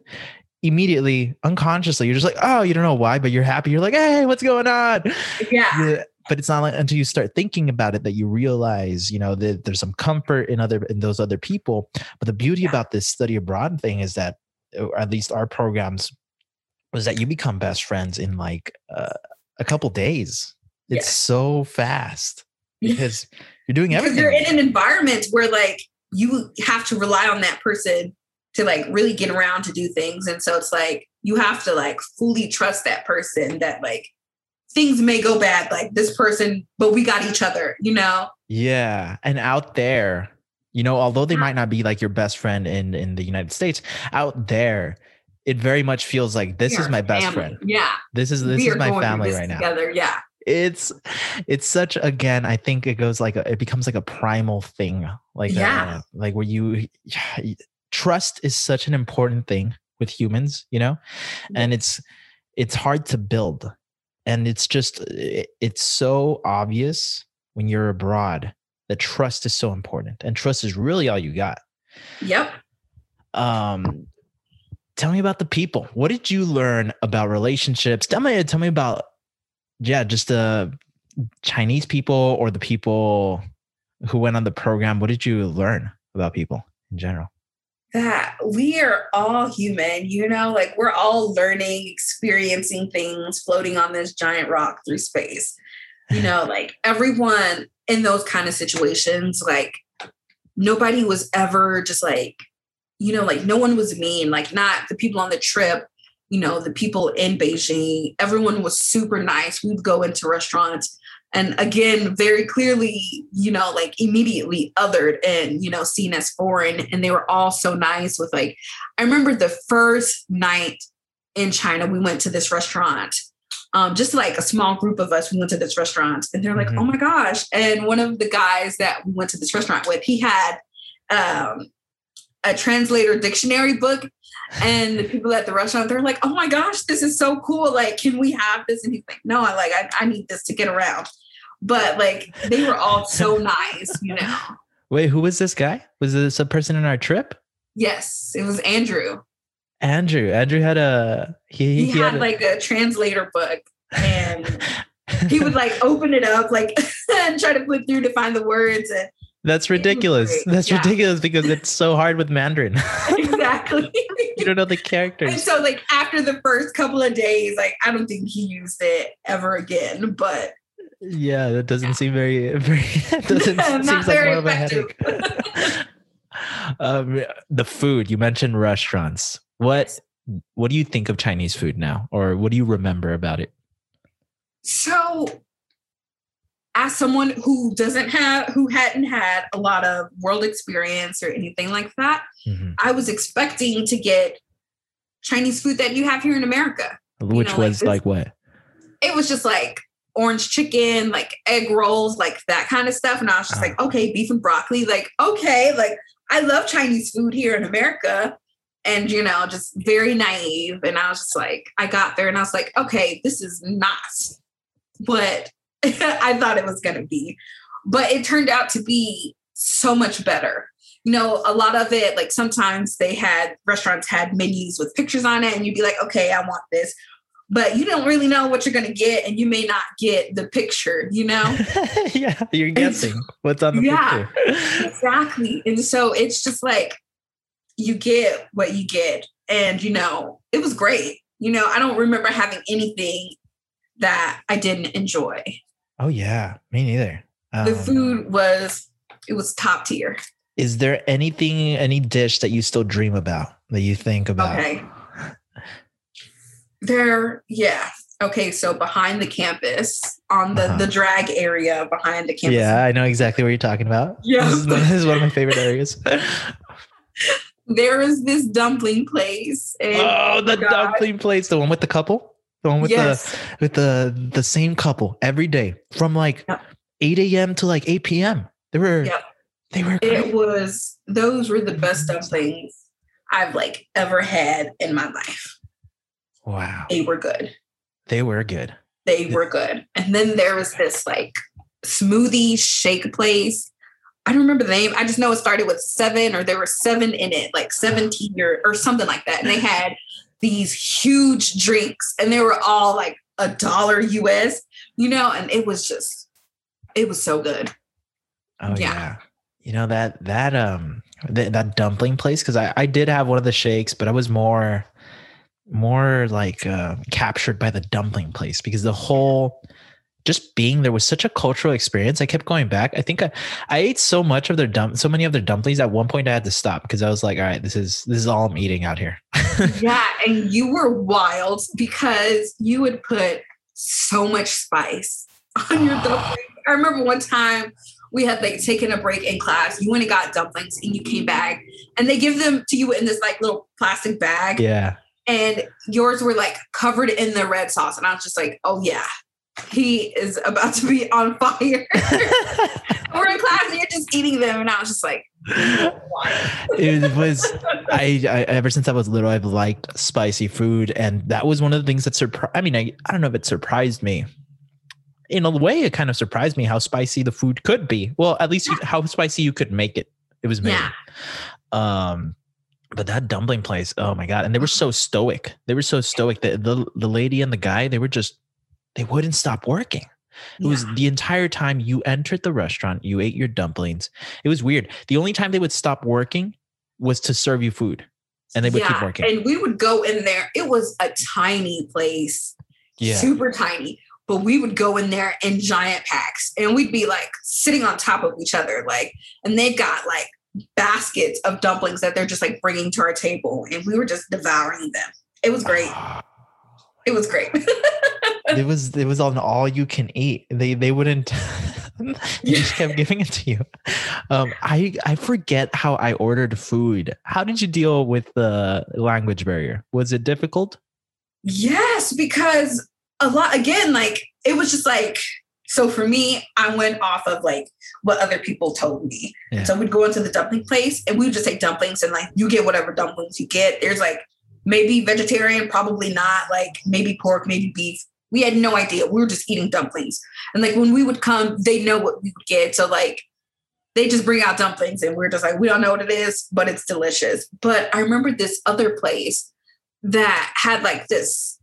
Immediately, unconsciously, you're just like, oh, you don't know why, but you're happy. You're like, hey, what's going on? Yeah. Yeah, but it's not like until you start thinking about it that you realize, you know, that there's some comfort in other in those other people. But the beauty Yeah. about this study abroad thing is that, at least our programs, was that you become best friends in like uh, a couple days. It's Yes. so fast because you're doing everything. Because you're in an environment where like you have to rely on that person to like really get around to do things. And so it's like you have to like fully trust that person that like things may go bad, like this person, but we got each other, you know? Yeah, and out there, you know, although they might not be like your best friend in in the United States, out there, it very much feels like this is my best family. friend. Yeah. This is this we is my family right now. Together. Yeah. It's it's such again. I think it goes like a, it becomes like a primal thing, like Yeah. uh, like where you trust is such an important thing with humans, you know, and it's it's hard to build, and it's just it's so obvious when you're abroad that trust is so important, and trust is really all you got. Yep. um tell me about the people. What did you learn about relationships? Tell me tell me about yeah just the chinese people or the people who went on the program. What did you learn about people in general that we are all human, you know, like we're all learning, experiencing things, floating on this giant rock through space. You know, like everyone in those kind of situations, like nobody was ever just like, you know, like no one was mean, like not the people on the trip, you know, the people in Beijing, everyone was super nice. We'd go into restaurants and again very clearly you know like immediately othered and you know seen as foreign and they were all so nice with like i remember the first night in china we went to this restaurant um, just like a small group of us we went to this restaurant and they're like Mhm. oh my gosh and one of the guys that we went to this restaurant with he had um, a translator dictionary book and the people at the restaurant they're like oh my gosh this is so cool like can we have this and he's like no i like i, I need this to get around but like they were all so nice you know? Wait who was this guy? Was this a person in our trip? Yes it was andrew. Andrew. Andrew had a he, he, he had a- like a translator book and he would like open it up like and try to flip through to find the words and that's ridiculous. that's Yeah. ridiculous because it's so hard with mandarin. Exactly. You don't know the and characters so like after the first couple of days like i don't think he used it ever again but Yeah, that doesn't seem very very. Doesn't Not seems like more of a headache. um, the food you mentioned restaurants. What what do you think of Chinese food now, or what do you remember about it? So, as someone who doesn't have, who hadn't had a lot of world experience or anything like that, Mhm. I was expecting to get Chinese food that you have here in America. Which know, like was this- like what? It was just like orange chicken, like egg rolls, like that kind of stuff. And I was just Ah. like, okay, beef and broccoli. Like, okay, like I love Chinese food here in America. And, you know, just very naive. And I was just like, I got there and I was like, okay, this is not what I thought it was going to be. But it turned out to be so much better. You know, a lot of it, like sometimes they had restaurants had menus with pictures on it, and you'd be like, okay, I want this. But you don't really know what you're going to get, and you may not get the picture, you know? yeah, you're guessing what's on the Yeah. picture. exactly. And so it's just like, you get what you get. And, you know, it was great. You know, I don't remember having anything that I didn't enjoy. Oh yeah, me neither. Um, the food was it was top tier. Is there anything, any dish that you still dream about that you think about? Okay. There, yeah. Okay, so behind the campus, on the uh-huh. the drag area behind the campus. Yeah, I know exactly what you're talking about. Yeah, this is, this is one of my favorite areas. there is this dumpling place. oh, the God. dumpling place, the one with the couple, the one with yes. the with the the same couple every day from like yep. 8 a.m. to like 8 p.m. They were yep. they were. Great. It was those were the best dumplings I've like ever had in my life. Wow, they were good. They were good. They were good. And then there was this like smoothie shake place I don't remember the name. I just know it started with seven, or there were seven in it, like 17 or, or something like that. And they had these huge drinks, and they were all like a dollar US, you know, and it was just, it was so good. Oh yeah. yeah. You know that that um that, that dumpling place because I I did have one of the shakes, but I was more more like uh, captured by the dumpling place because the whole just being there was such a cultural experience. I kept going back. I think I, I ate so much of their dump, so many of their dumplings. At one point, I had to stop because I was like, "All right, this is this is all I'm eating out here." yeah, and you were wild because you would put so much spice on your dumplings. I remember one time we had like taken a break in class. You went and got dumplings, and you came back, and they give them to you in this like little plastic bag. Yeah. And yours were like covered in the red sauce, and I was just like, "Oh yeah, he is about to be on fire. We're in class and you're just eating them. And I was just like, it was I, I, ever since I was little, I've liked spicy food. And that was one of the things that surprised I mean, I, I don't know if it surprised me. In a way, it kind of surprised me how spicy the food could be. Well, at least yeah. how spicy you could make it. It was made. Yeah. Um, but that dumpling place, oh my god! And they were so stoic. They were so stoic. The the, the lady and the guy, they were just they wouldn't stop working. It yeah. was the entire time you entered the restaurant, you ate your dumplings. It was weird. The only time they would stop working was to serve you food and they would yeah, keep working. And we would go in there. It was a tiny place, yeah. super tiny, but we would go in there in giant packs and we'd be like sitting on top of each other. Like, and they've got like baskets of dumplings that they're just like bringing to our table and we were just devouring them. It was great. It was great. it was it was on all you can eat. They they wouldn't they just kept giving it to you. Um, I I forget how I ordered food. How did you deal with the language barrier? Was it difficult? Yes, because a lot again, like it was just like so for me, I went off of like what other people told me. Yeah. So we'd go into the dumpling place and we would just take dumplings and like you get whatever dumplings you get. There's like maybe vegetarian, probably not, like maybe pork, maybe beef. We had no idea. We were just eating dumplings. And like when we would come, they know what we would get. So like they just bring out dumplings and we're just like, we don't know what it is, but it's delicious. But I remember this other place that had like this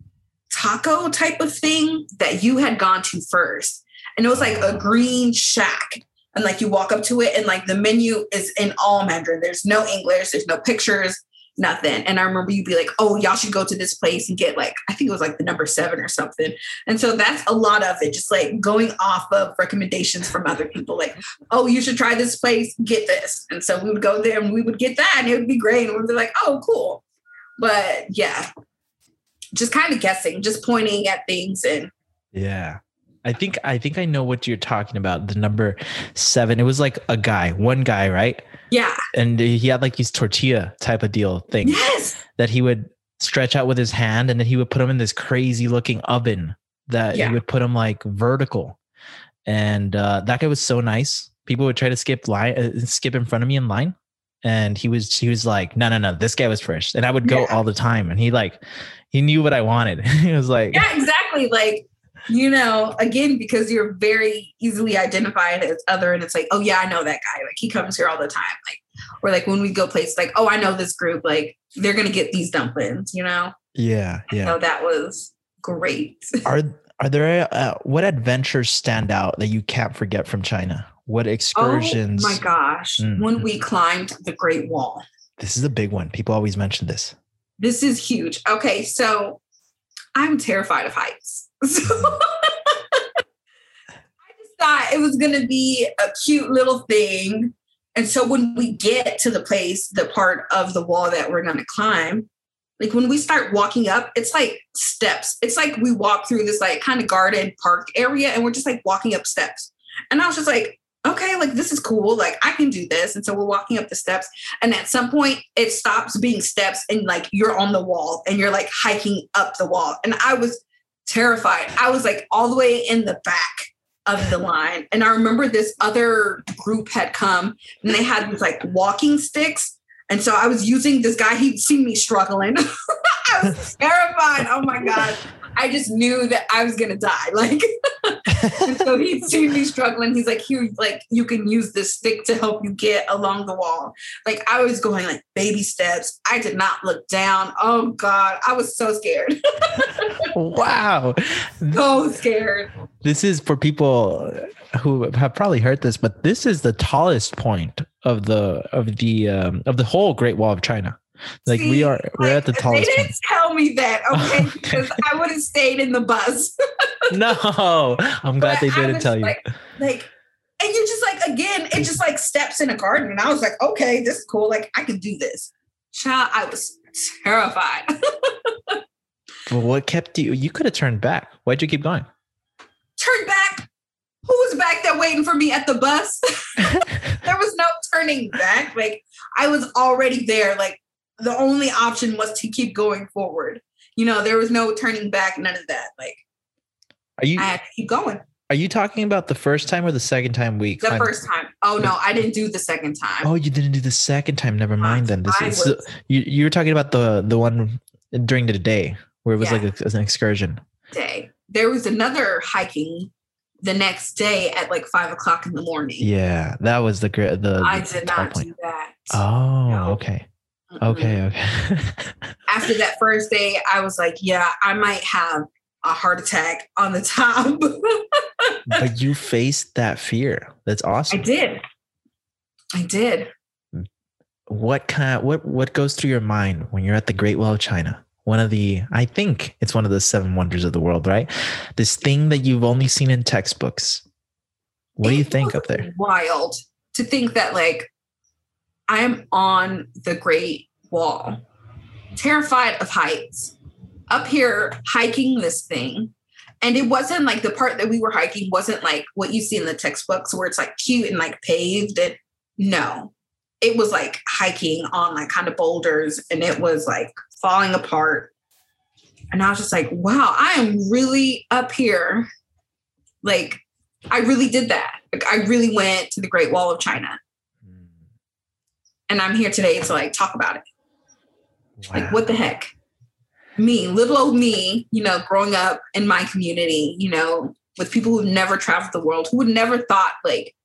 taco type of thing that you had gone to first. And it was like a green shack. And like you walk up to it and like the menu is in all Mandarin. There's no English, there's no pictures nothing. And I remember you'd be like, oh, y'all should go to this place and get like, I think it was like the number seven or something. And so that's a lot of it, just like going off of recommendations from other people, like, oh, you should try this place, get this. And so we would go there and we would get that and it would be great. And we'd be like, oh, cool. But yeah, just kind of guessing, just pointing at things and yeah. I think I think I know what you're talking about. The number seven. It was like a guy, one guy, right? Yeah. And he had like these tortilla type of deal thing. Yes. That he would stretch out with his hand and then he would put them in this crazy looking oven that yeah. he would put them like vertical. And uh, that guy was so nice. People would try to skip line, uh, skip in front of me in line. And he was, he was like, no, no, no, this guy was first. And I would go yeah. all the time. And he like, he knew what I wanted. he was like, yeah, exactly. Like you know, again, because you're very easily identified as other, and it's like, oh yeah, I know that guy. Like he comes here all the time. Like, or like when we go places, like, oh, I know this group. Like they're gonna get these dumplings. You know. Yeah, yeah. So that was great. are are there uh, what adventures stand out that you can't forget from China? What excursions? Oh my gosh! Mm. When we climbed the Great Wall. This is a big one. People always mention this. This is huge. Okay, so I'm terrified of heights. So I just thought it was going to be a cute little thing. And so when we get to the place, the part of the wall that we're going to climb, like when we start walking up, it's like steps. It's like we walk through this like kind of garden park area and we're just like walking up steps. And I was just like, okay, like this is cool. Like I can do this. And so we're walking up the steps. And at some point, it stops being steps and like you're on the wall and you're like hiking up the wall. And I was terrified. I was like all the way in the back of the line. And I remember this other group had come and they had these like walking sticks. And so I was using this guy, he'd seen me struggling. I was terrified. Oh my God. I just knew that I was gonna die. Like, so he'd seen me struggling. He's like, here, like you can use this stick to help you get along the wall. Like I was going like baby steps. I did not look down. Oh God, I was so scared. wow, so scared. This is for people who have probably heard this, but this is the tallest point of the of the um, of the whole Great Wall of China. Like See, we are, we're like, at the tallest. They didn't point. tell me that, okay? Because I would have stayed in the bus. no, I'm glad but they didn't tell you. Like, like, and you're just like, again, it just like steps in a garden, and I was like, okay, this is cool. Like, I can do this. Child, I was terrified. well, what kept you? You could have turned back. Why'd you keep going? Turn back. Who was back there waiting for me at the bus? there was no turning back. Like I was already there. Like the only option was to keep going forward. You know, there was no turning back, none of that. Like, are you? I had to keep going. Are you talking about the first time or the second time we? The first time. Oh no, I didn't do the second time. Oh, you didn't do the second time. Never mind. Then this is was, you. You were talking about the the one during the day where it was yeah. like a, an excursion. Day. There was another hiking the next day at like five o'clock in the morning. Yeah, that was the the. I did not point. do that. Oh, no. okay. Okay, mm-hmm. okay. After that first day, I was like, yeah, I might have a heart attack on the top. but you faced that fear. That's awesome. I did. I did. What kind of, what what goes through your mind when you're at the Great Wall of China? One of the I think it's one of the seven wonders of the world, right? This thing that you've only seen in textbooks. What it do you think up there? Wild to think that like I am on the Great Wall, terrified of heights, up here hiking this thing. And it wasn't like the part that we were hiking wasn't like what you see in the textbooks where it's like cute and like paved. And no, it was like hiking on like kind of boulders and it was like falling apart. And I was just like, wow, I am really up here. Like, I really did that. Like, I really went to the Great Wall of China and I'm here today to like talk about it. Wow. Like, what the heck? Me, little old me, you know, growing up in my community, you know, with people who've never traveled the world, who would never thought like,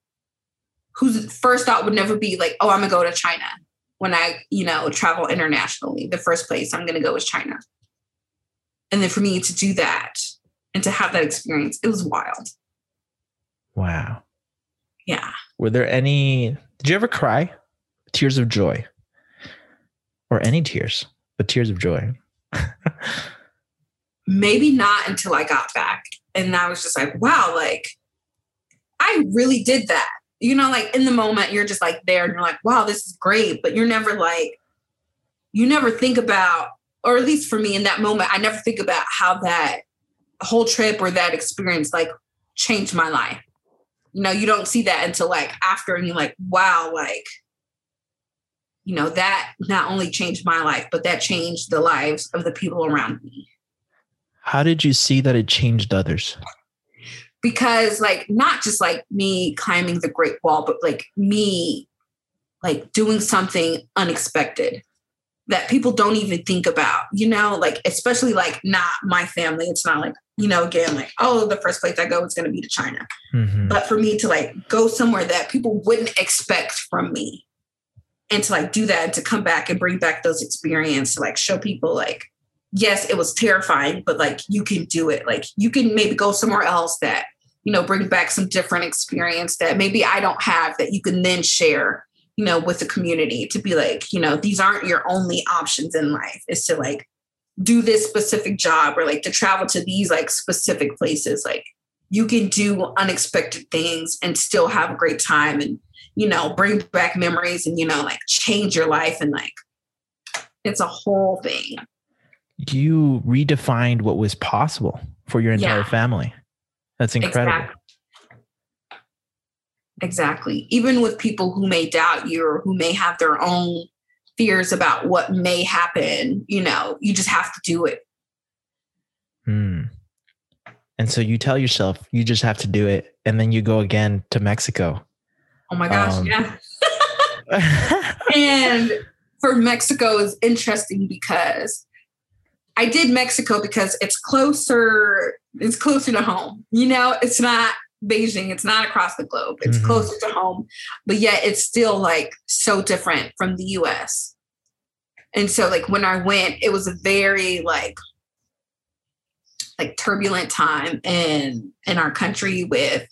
whose first thought would never be like, oh, I'm gonna go to China when I, you know, travel internationally. The first place I'm gonna go is China. And then for me to do that and to have that experience, it was wild. Wow. Yeah. Were there any, did you ever cry? Tears of joy or any tears, but tears of joy? Maybe not until I got back. And I was just like, wow, like I really did that. You know, like in the moment, you're just like there and you're like, wow, this is great. But you're never like, you never think about, or at least for me in that moment, I never think about how that whole trip or that experience like changed my life. You know, you don't see that until like after and you're like, wow, like you know, that not only changed my life, but that changed the lives of the people around me. How did you see that it changed others? Because, like, not just like me climbing the Great Wall, but like me, like doing something unexpected that people don't even think about, you know, like, especially like not my family. It's not like, you know, again, like, oh, the first place I go is going to be to China. Mm-hmm. But for me to like go somewhere that people wouldn't expect from me and to like do that and to come back and bring back those experiences to like show people like yes it was terrifying but like you can do it like you can maybe go somewhere else that you know bring back some different experience that maybe i don't have that you can then share you know, with the community to be like, you know, these aren't your only options in life. Is to like do this specific job or like to travel to these like specific places. Like you can do unexpected things and still have a great time and, you know, bring back memories and, you know, like change your life and like it's a whole thing. You redefined what was possible for your entire yeah. family. That's incredible. Exactly. exactly. Even with people who may doubt you or who may have their own fears about what may happen, you know, you just have to do it. Hmm. And so you tell yourself you just have to do it, and then you go again to Mexico. Oh my gosh, um, yeah. and for Mexico is interesting because I did Mexico because it's closer, it's closer to home. You know, it's not Beijing, it's not across the globe. It's mm-hmm. closer to home, but yet it's still like so different from the US. And so like when I went, it was a very like like turbulent time in in our country with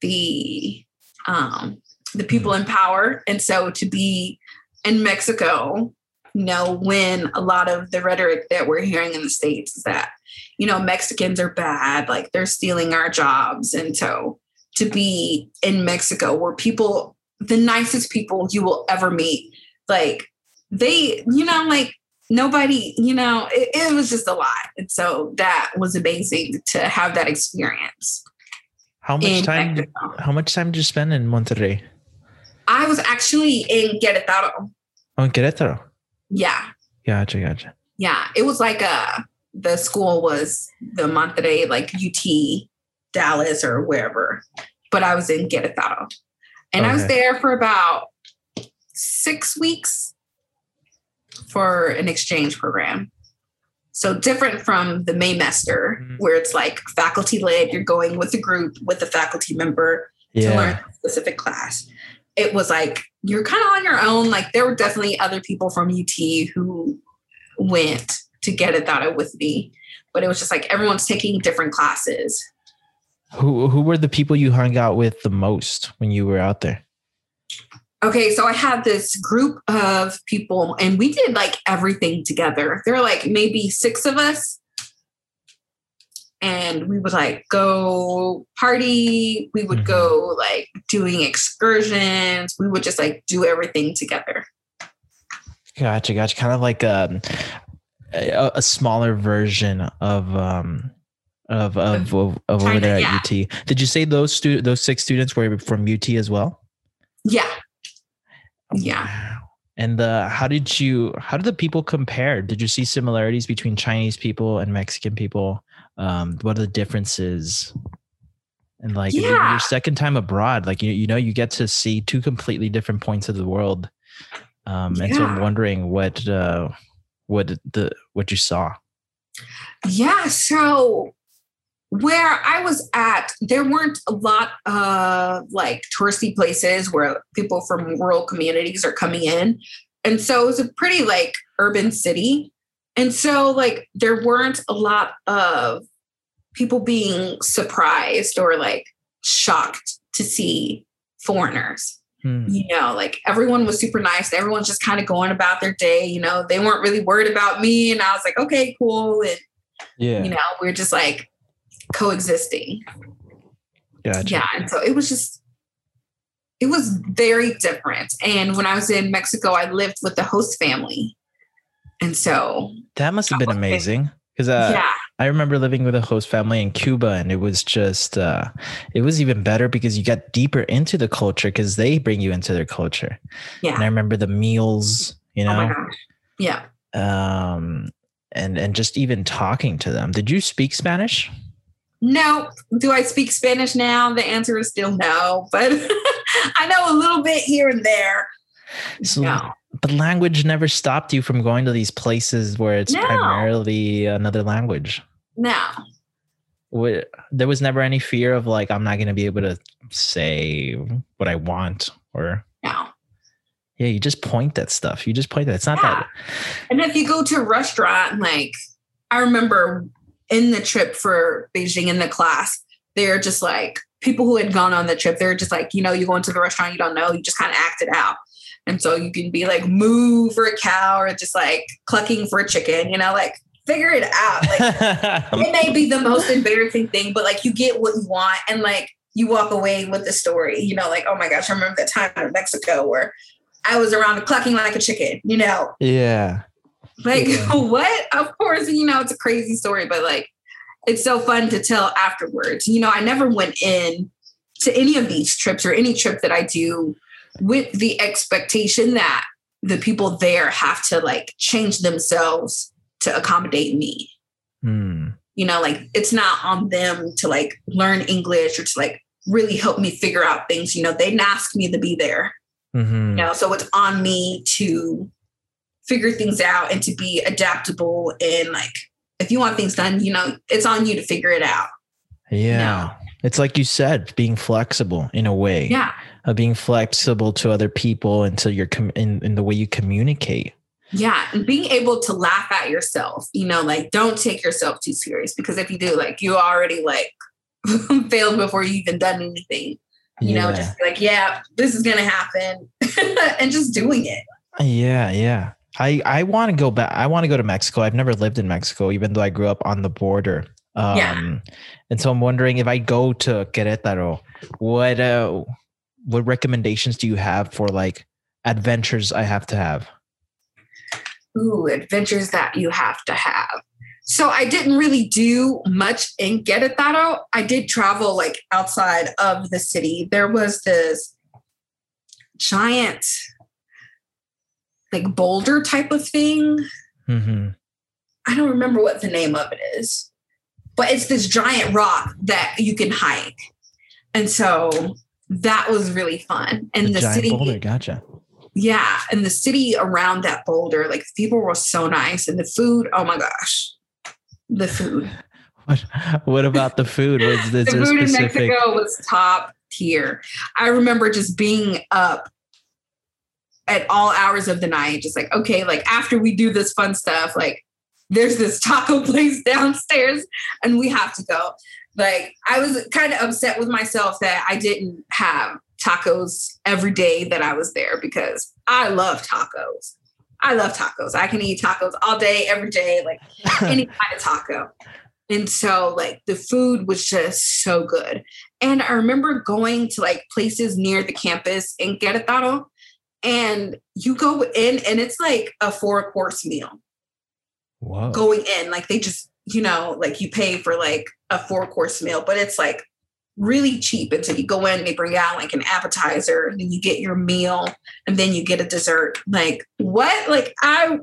the um the people in power. And so to be in Mexico, you know, when a lot of the rhetoric that we're hearing in the States is that, you know, Mexicans are bad, like they're stealing our jobs. And so to be in Mexico where people, the nicest people you will ever meet, like they, you know, like nobody, you know, it, it was just a lot. And so that was amazing to have that experience. How much time? Mexico. How much time did you spend in Monterrey? I was actually in Querétaro. Oh, in Querétaro. Yeah. Gotcha, gotcha. Yeah, it was like a uh, the school was the Monterrey, like UT, Dallas, or wherever, but I was in Querétaro, and okay. I was there for about six weeks for an exchange program. So different from the Maymester, mm-hmm. where it's like faculty led, you're going with a group with a faculty member yeah. to learn a specific class. It was like you're kind of on your own. Like there were definitely other people from UT who went to get it out with me, but it was just like everyone's taking different classes. Who who were the people you hung out with the most when you were out there? Okay, so I had this group of people and we did like everything together. There were like maybe six of us. And we would like go party. We would mm-hmm. go like doing excursions. We would just like do everything together. Gotcha, gotcha. Kind of like um, a, a smaller version of um, of of, of, of over there at yeah. UT. Did you say those stu- those six students were from UT as well? Yeah, yeah. And uh, how did you? How did the people compare? Did you see similarities between Chinese people and Mexican people? Um, what are the differences? And like yeah. your second time abroad, like you, you know, you get to see two completely different points of the world. Um, and so I'm wondering what uh, what the what you saw. Yeah. So where I was at, there weren't a lot of like touristy places where people from rural communities are coming in. And so it was a pretty like urban city. And so like there weren't a lot of people being surprised or like shocked to see foreigners. Hmm. You know, like everyone was super nice. Everyone's just kind of going about their day. You know, they weren't really worried about me. And I was like, okay, cool. And, yeah. you know, we're just like, coexisting. Gotcha. Yeah. And so it was just, it was very different. And when I was in Mexico, I lived with the host family. And so that must have been amazing. Because uh, yeah. I remember living with a host family in Cuba, and it was just, uh, it was even better because you got deeper into the culture because they bring you into their culture. Yeah. And I remember the meals, you know? Oh my gosh. Yeah. Um, and and just even talking to them. Did you speak Spanish? No. Do I speak Spanish now? The answer is still no, but I know a little bit here and there. So, no. But language never stopped you from going to these places where it's no. primarily another language. No. There was never any fear of like, I'm not going to be able to say what I want or. No. Yeah, you just point that stuff. You just point that. It's not yeah. that. And if you go to a restaurant, like I remember in the trip for Beijing in the class, they're just like people who had gone on the trip. They're just like, you know, you go into the restaurant, you don't know, you just kind of act it out. And so you can be like moo for a cow or just like clucking for a chicken, you know, like figure it out. Like it may be the most embarrassing thing, but like you get what you want and like you walk away with the story, you know, like, oh my gosh, I remember that time in Mexico where I was around clucking like a chicken, you know? Yeah. Like, yeah. what? Of course, you know, it's a crazy story, but like, it's so fun to tell afterwards. You know, I never went in to any of these trips or any trip that I do with the expectation that the people there have to like change themselves to accommodate me. Mm. You know, like it's not on them to like learn English or to like really help me figure out things. You know, they didn't ask me to be there. Mm-hmm. You know, so it's on me to figure things out and to be adaptable and like if you want things done, you know, it's on you to figure it out. Yeah. You know? It's like you said, being flexible in a way. Yeah. Uh, being flexible to other people until you're com- in, in the way you communicate. Yeah. And being able to laugh at yourself, you know, like don't take yourself too serious because if you do, like you already like failed before you even done anything. You yeah. know, just like, yeah, this is gonna happen and just doing it. Yeah, yeah. I I want to go back. I want to go to Mexico. I've never lived in Mexico, even though I grew up on the border. Um, yeah. And so I'm wondering if I go to Querétaro, what uh, what recommendations do you have for like adventures I have to have? Ooh, adventures that you have to have. So I didn't really do much in Querétaro. I did travel like outside of the city. There was this giant like boulder type of thing. Mm-hmm. I don't remember what the name of it is, but it's this giant rock that you can hike. And so that was really fun. And the, the city, boulder, gotcha. Yeah, and the city around that boulder, like people were so nice, and the food. Oh my gosh, the food. What, what about the food? Was the food specific... in Mexico was top tier. I remember just being up at all hours of the night, just like, okay, like after we do this fun stuff, like there's this taco place downstairs and we have to go. Like I was kind of upset with myself that I didn't have tacos every day that I was there because I love tacos. I love tacos. I can eat tacos all day, every day, like any kind of taco. And so, like, the food was just so good. And I remember going to like places near the campus in Querétaro and you go in and it's like a four course meal. Wow. Going in, like they just, you know, like you pay for like a four course meal, but it's like really cheap. And so you go in, they bring out like an appetizer, and then you get your meal, and then you get a dessert. Like, what? Like, I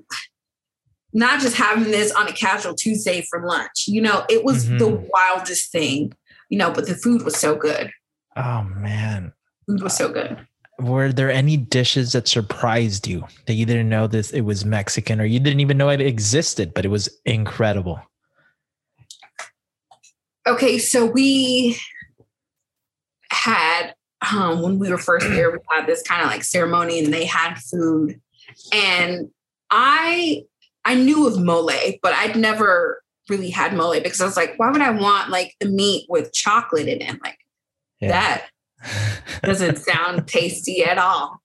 not just having this on a casual Tuesday for lunch, you know, it was mm-hmm. the wildest thing, you know, but the food was so good. Oh man. Food was so good were there any dishes that surprised you that you didn't know this it was Mexican or you didn't even know it existed, but it was incredible? Okay, so we had um, when we were first there, we had this kind of like ceremony and they had food. And I I knew of mole, but I'd never really had mole because I was like, why would I want like the meat with chocolate in it? Like yeah. that doesn't sound tasty at all.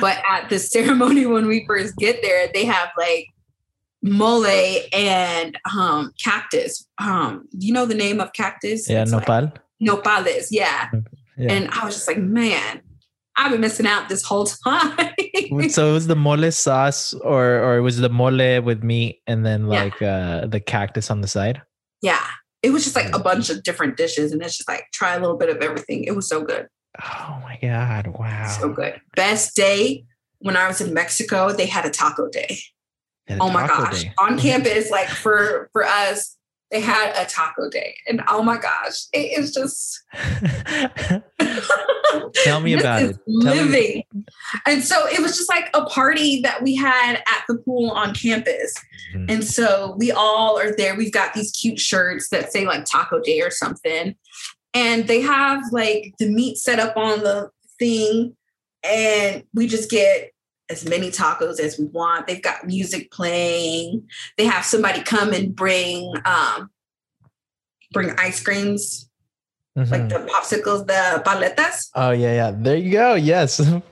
But at the ceremony when we first get there, they have like mole and um cactus. Um, you know the name of cactus? Yeah, it's nopal. Like, nopales, yeah. yeah. And I was just like, man, I've been missing out this whole time. so it was the mole sauce or or it was the mole with meat and then like yeah. uh the cactus on the side? Yeah it was just like a bunch of different dishes and it's just like try a little bit of everything. It was so good. Oh my God. Wow. So good. Best day when I was in Mexico, they had a taco day. A oh my gosh. Day. On campus, like for for us, they had a taco day. And oh my gosh, it is just Tell me about it. Living. Me. And so it was just like a party that we had at the pool on campus. Mm-hmm. And so we all are there. We've got these cute shirts that say like Taco Day or something. And they have like the meat set up on the thing. And we just get as many tacos as we want. They've got music playing. They have somebody come and bring um bring ice creams mm-hmm. like the popsicles, the paletas. Oh yeah, yeah. There you go. Yes. it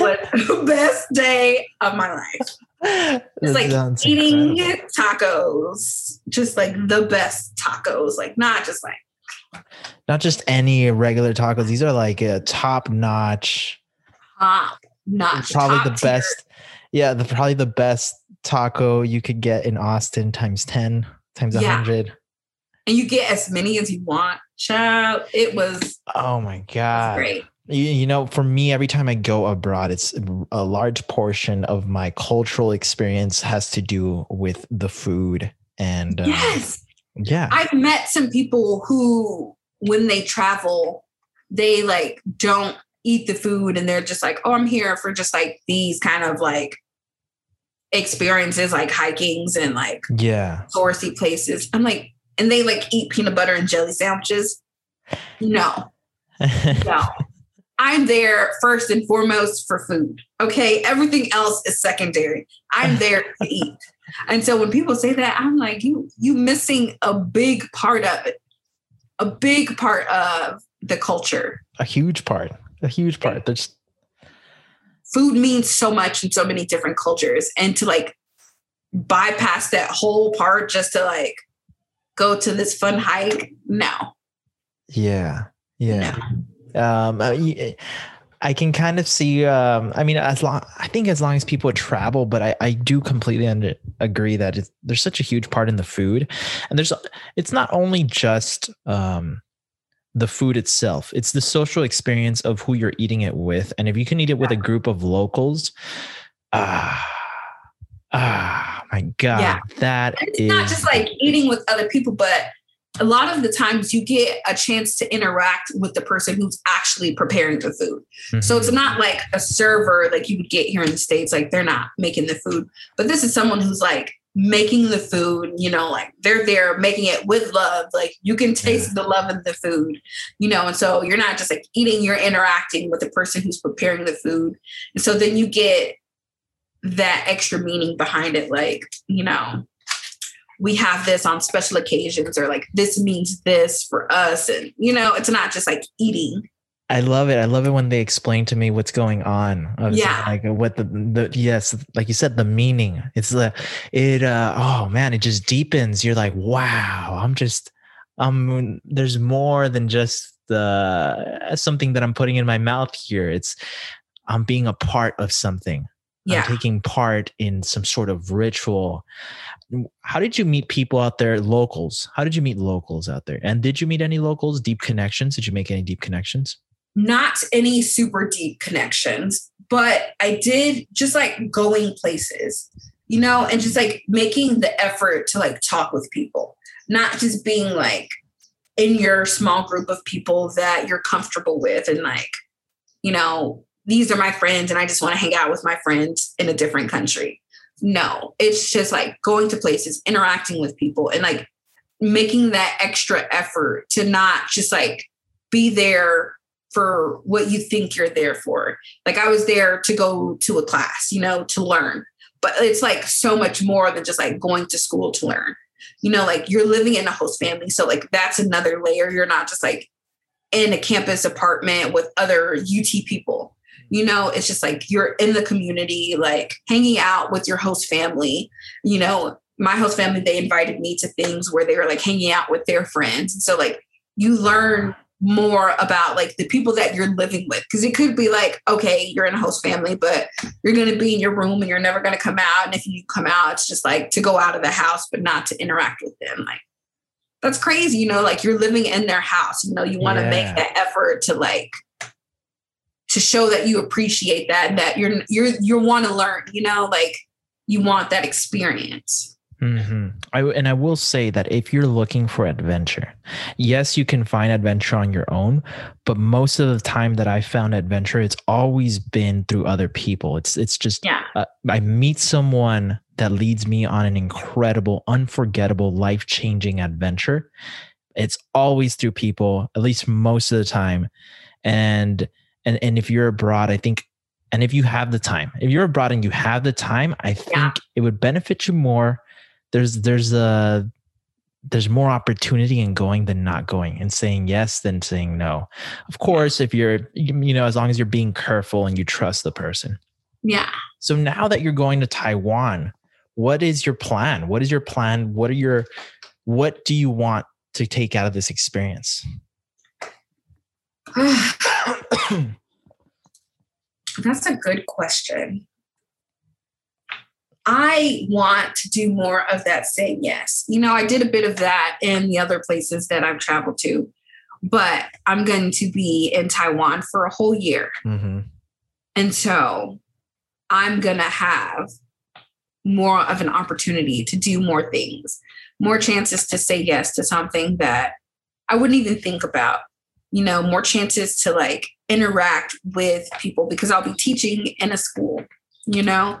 was the best day of my life. It's like eating incredible. tacos, just like the best tacos, like not just like not just any regular tacos. These are like a top notch, top notch, probably the tier. best. Yeah, the probably the best taco you could get in Austin times ten times a Yeah. hundred. and you get as many as you want. Child, it was, Oh my god! great. You, you know, for me, every time I go abroad, it's a large portion of my cultural experience has to do with the food. And uh, yes, yeah, I've met some people who, when they travel, they like don't eat the food and they're just like, oh, I'm here for just like these kind of like experiences, like hikings and like yeah, touristy places. I'm like, and they like eat peanut butter and jelly sandwiches. No, no. I'm there first and foremost for food. Okay. Everything else is secondary. I'm there to eat. And so when people say that, I'm like, you you missing a big part of it. A big part of the culture. a huge part, a huge part. There's Food means so much in so many different cultures. And to like bypass that whole part just to like go to this fun hike, no. yeah, yeah. Um, uh, y- I can kind of see. Um, I mean, as long I think as long as people travel, but I, I do completely under, agree that it's, there's such a huge part in the food, and there's it's not only just um, the food itself; it's the social experience of who you're eating it with, and if you can eat it with a group of locals, ah, ah, my god, Yeah. that it's is not just like eating with other people, but a lot of the times you get a chance to interact with the person who's actually preparing the food. So Mhm. it's not like a server like you would get here in the States, like they're not making the food, but this is someone who's like making the food, you know, like they're there making it with love. Like you can taste the love in the food, you know, and so you're not just like eating, you're interacting with the person who's preparing the food. And so then you get that extra meaning behind it, like, you know, we have this on special occasions or like this means this for us and you know it's not just like eating I love it. I love it when they explain to me what's going on. Yeah. Like what the, the yes, like you said, the meaning. It's the it uh oh man, it just deepens. You're like, wow, I'm just um there's more than just the something that I'm putting in my mouth here. It's I'm being a part of something. yeah I'm taking part in some sort of ritual. How did you meet people out there, locals? How did you meet locals out there? And did you meet any locals, deep connections? Did you make any deep connections? Not any super deep connections but i did just like going places you know and just like making the effort to like talk with people not just being like in your small group of people that you're comfortable with and like you know these are my friends and i just want to hang out with my friends in a different country. No it's just like going to places interacting with people and like making that extra effort to not just like be there for what you think you're there for. Like I was there to go to a class, you know, to learn. But it's like so much more than just like going to school to learn. You know, like you're living in a host family. So like that's another layer. You're not just like in a campus apartment with other UT people. You know, it's just like you're in the community, like hanging out with your host family. You know, my host family, they invited me to things where they were like hanging out with their friends. And so like you learn more about like the people that you're living with. Because it could be like okay you're in a host family but you're going to be in your room and you're never going to come out. And if you come out it's just like to go out of the house but not to interact with them. Like that's crazy you know like you're living in their house you know you want to Yeah. make that effort to like to show that you appreciate that that you're you're you want to learn you know like you want that experience hmm I, and I will say that if you're looking for adventure, yes, you can find adventure on your own, but most of the time that I found adventure, it's always been through other people. It's it's just yeah uh, I meet someone that leads me on an incredible, unforgettable, life changing adventure. It's always through people, at least most of the time, and and and if you're abroad, I think. And if you have the time, if you're abroad and you have the time, I think Yeah. it would benefit you more there's there's a there's more opportunity in going than not going and saying yes than saying no. Of course, if you're, you know, as long as you're being careful and you trust the person. Yeah. So now that you're going to Taiwan, what is your plan? What is your plan? What are your, what do you want to take out of this experience? That's a good question. I want to do more of that saying yes. You know, I did a bit of that in the other places that I've traveled to, but I'm going to be in Taiwan for a whole year. Mm-hmm. And so I'm going to have more of an opportunity to do more things, more chances to say yes to something that I wouldn't even think about, you know, more chances to like interact with people because I'll be teaching in a school, you know?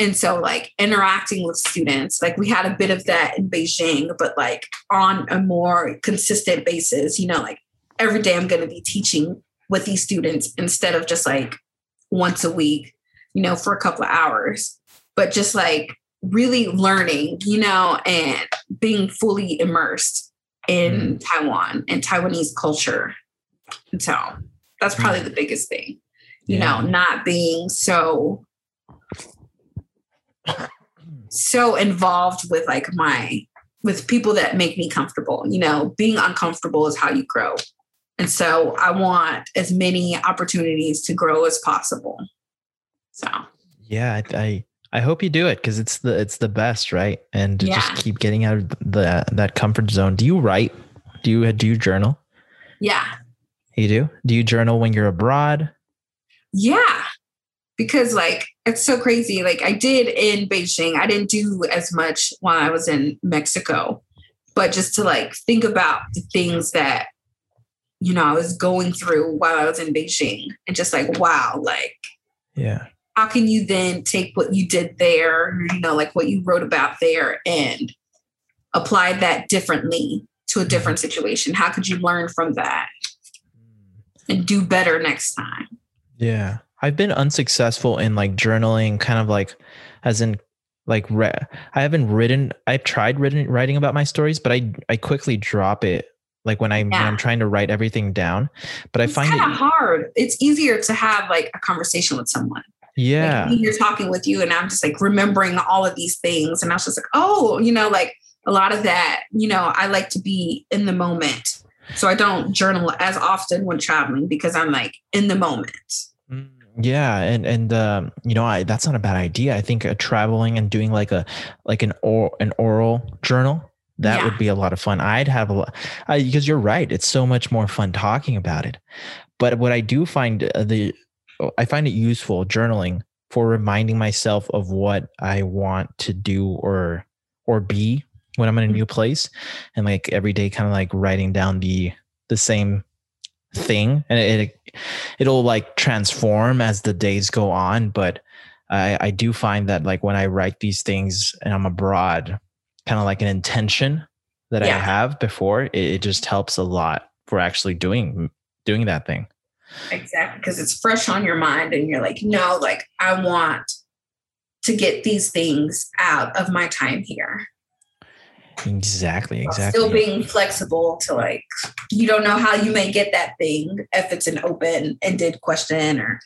And so, like, interacting with students, like, we had a bit of that in Beijing, but like on a more consistent basis, you know, like every day I'm going to be teaching with these students instead of just like once a week, you know, for a couple of hours, but just like really learning, you know, and being fully immersed in mm. Taiwan and Taiwanese culture. And so that's probably the biggest thing, you yeah. know, not being so so involved with like my with people that make me comfortable you know being uncomfortable is how you grow. And so i want as many opportunities to grow as possible. So. Yeah i i, I hope you do it because it's the it's the best right? And yeah. just keep getting out of the that comfort zone. Do you write? Do you do you journal? Yeah. You do? Do you journal when you're abroad? Yeah because like it's so crazy. Like I did in Beijing, I didn't do as much while I was in Mexico, but just to like think about the things that you know I was going through while I was in Beijing, and just like wow, like yeah, how can you then take what you did there, you know, like what you wrote about there, and apply that differently to a mm-hmm. different situation? How could you learn from that and do better next time? Yeah. I've been unsuccessful in like journaling, kind of like, as in, like re- I haven't written. I've tried written writing about my stories, but I I quickly drop it. Like when I'm yeah. when I'm trying to write everything down, but it's I find it hard. It's easier to have like a conversation with someone. Yeah, like, you're talking with you, and I'm just like remembering all of these things, and I was just like, oh, you know, like a lot of that. You know, I like to be in the moment, so I don't journal as often when traveling because I'm like in the moment. Yeah, and and um, you know, I that's not a bad idea. I think uh, traveling and doing like a like an or an oral journal that yeah. would be a lot of fun. I'd have a lot because you're right. It's so much more fun talking about it. But what I do find uh, the I find it useful journaling for reminding myself of what I want to do or or be when I'm in a new place, and like every day, kind of like writing down the the same thing and it it'll like transform as the days go on but i i do find that like when i write these things and i'm abroad kind of like an intention that yeah. i have before it, it just helps a lot for actually doing doing that thing exactly because it's fresh on your mind and you're like no like i want to get these things out of my time here Exactly, exactly. Still being flexible to like, you don't know how you may get that thing if it's an open ended question or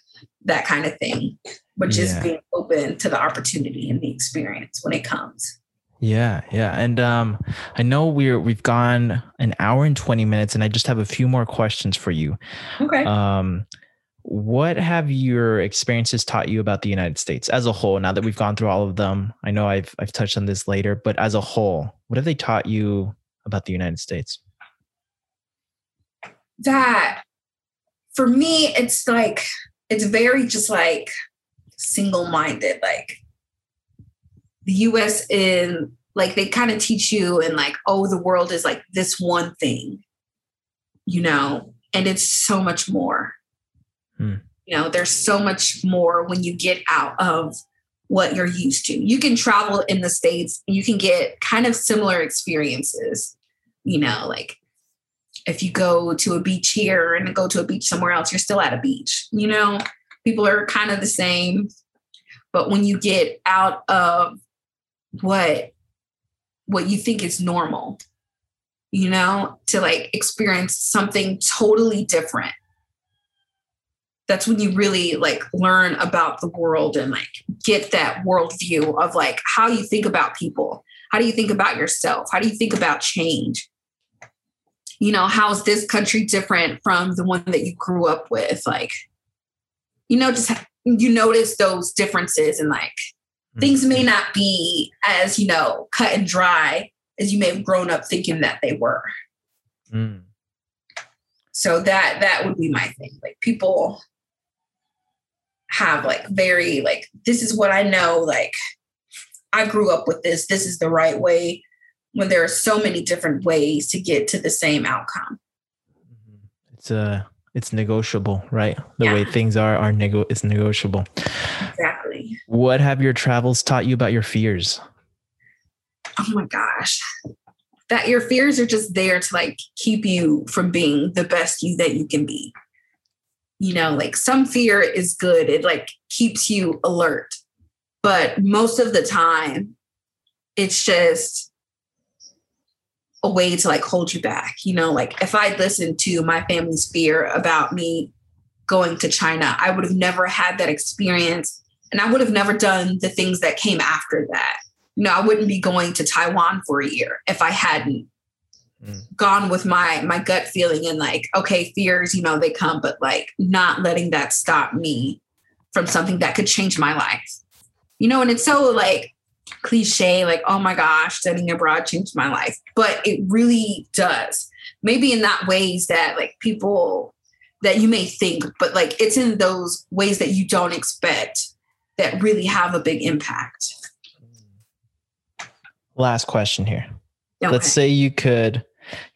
that kind of thing, but just yeah. being open to the opportunity and the experience when it comes. Yeah, yeah. And um I know we're we've gone an hour and 20 minutes and I just have a few more questions for you. Okay. Um what have your experiences taught you about the United States as a whole? Now that we've gone through all of them, I know I've I've touched on this later, but as a whole, what have they taught you about the United States? That for me, it's like it's very just like single-minded. Like the US in like they kind of teach you and like, oh, the world is like this one thing, you know, and it's so much more Mm. You know, there's so much more when you get out of what you're used to. You can travel in the States, you can get kind of similar experiences. You know, like if you go to a beach here and go to a beach somewhere else, you're still at a beach. You know, people are kind of the same. But when you get out of what what you think is normal, you know, to like experience something totally different. That's when you really like learn about the world and like get that worldview of like how you think about people. How do you think about yourself? How do you think about change? You know, how is this country different from the one that you grew up with? Like, you know, just you notice those differences and like things may mm-hmm. not be as, you know, cut and dry as you may have grown up thinking that they were. Mm. So that that would be my thing. Like people have like very like this is what I know like I grew up with this. This is the right way when there are so many different ways to get to the same outcome. Mm-hmm. It's a uh, it's negotiable, right? The yeah. way things are are nego it's negotiable. Exactly. What have your travels taught you about your fears? oh my gosh that your fears are just there to like keep you from being the best you that you can be you know like some fear is good. It like keeps you alert. But most of the time it's just a way to like hold you back you know? Like if i listened to my family's fear about me going to china i would have never had that experience and i would have never done the things that came after that. You know, I wouldn't be going to Taiwan for a year if I hadn't. Mm. gone with my my gut feeling and like, okay, fears, you know, they come, but like not letting that stop me from something that could change my life. You know, and it's so like cliche, like, oh my gosh, studying abroad changed my life. But it really does. Maybe in that ways that like people that you may think, but like it's in those ways that you don't expect that really have a big impact. Last question here. Okay. Let's say you could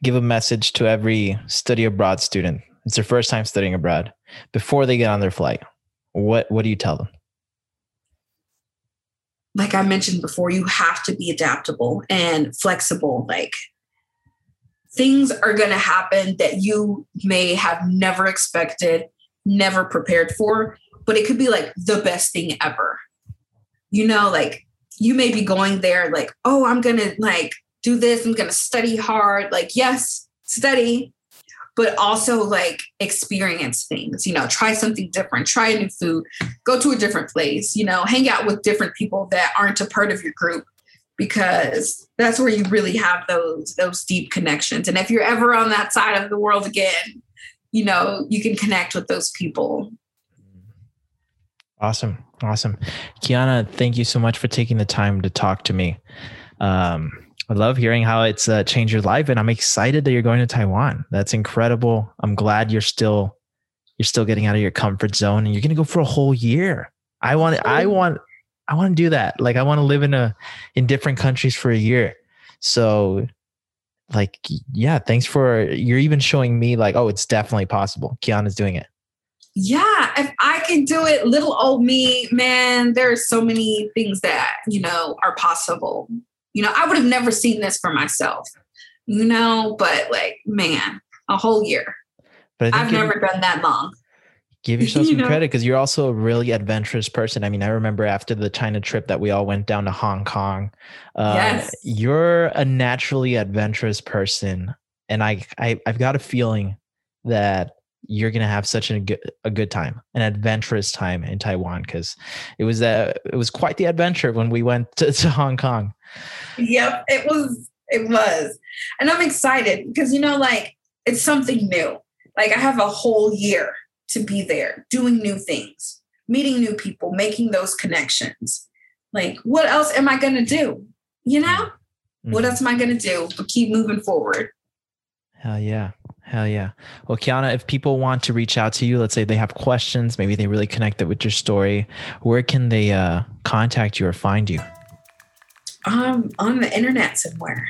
give a message to every study abroad student. It's their first time studying abroad before they get on their flight. What what do you tell them? Like I mentioned before, you have to be adaptable and flexible. Like things are going to happen that you may have never expected, never prepared for, but it could be like the best thing ever. You know, like you may be going there like, oh, I'm going to like do this. I'm going to study hard. Like, yes, study, but also like experience things, you know, try something different, try a new food, go to a different place, you know, hang out with different people that aren't a part of your group because that's where you really have those those deep connections. And if you're ever on that side of the world again, you know, you can connect with those people. Awesome. Awesome. Kiana, thank you so much for taking the time to talk to me. Um, I love hearing how it's uh, changed your life, and I'm excited that you're going to Taiwan. That's incredible. I'm glad you're still you're still getting out of your comfort zone, and you're going to go for a whole year. I want I want I want to do that. Like I want to live in a in different countries for a year. So like yeah, thanks for you're even showing me like oh, it's definitely possible. Kiana's doing it yeah, if I can do it, little old me, man, there are so many things that, you know, are possible. You know, I would have never seen this for myself, you know, but like, man, a whole year. But I've never done that long. Give yourself some know? credit because you're also a really adventurous person. I mean, I remember after the China trip that we all went down to Hong Kong. Uh, yes. You're a naturally adventurous person. And I, I I've got a feeling that you're gonna have such a good a good time, an adventurous time in Taiwan because it was a it was quite the adventure when we went to, to Hong Kong. Yep, it was it was, and I'm excited because you know like it's something new. Like I have a whole year to be there, doing new things, meeting new people, making those connections. Like what else am I gonna do? You know, mm-hmm. what else am I gonna do? But keep moving forward. Hell yeah. Hell yeah. Well, Kiana, if people want to reach out to you, let's say they have questions, maybe they really connected with your story, where can they uh, contact you or find you? Um, on the internet somewhere.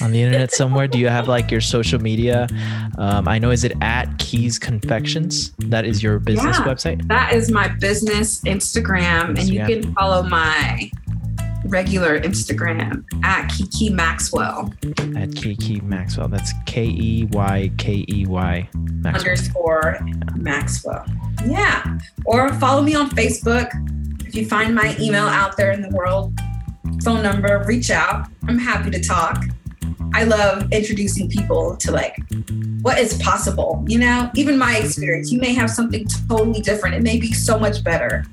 on the internet somewhere? Do you have like your social media? Um, I know, is it at Keys Confections? That is your business yeah, website? That is my business Instagram, and you can follow my regular Instagram at Keykey Maxwell. At Keykey Maxwell. That's K E Y K E Y underscore Maxwell. Yeah. Or follow me on Facebook. If you find my email out there in the world, phone number, reach out. I'm happy to talk. I love introducing people to like what is possible. You know, even my experience, you may have something totally different. It may be so much better,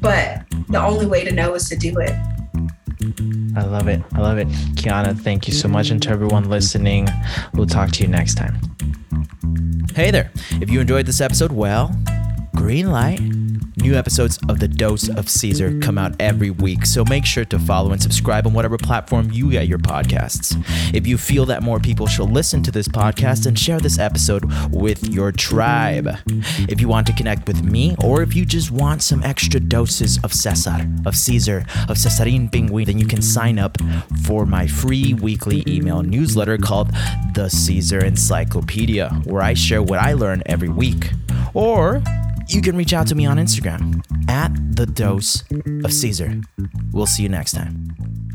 but the only way to know is to do it. I love it. I love it. Kiana, thank you so much. And to everyone listening, we'll talk to you next time. Hey there. If you enjoyed this episode, well, green light. New episodes of The Dose of Caesar come out every week, so make sure to follow and subscribe on whatever platform you get your podcasts. If you feel that more people should listen to this podcast, then share this episode with your tribe. If you want to connect with me, or if you just want some extra doses of Cesar, of Caesar, of Cesarin Pingüin, then you can sign up for my free weekly email newsletter called The Caesar Encyclopedia, where I share what I learn every week. Or you can reach out to me on Instagram at the dose of Caesar. We'll see you next time.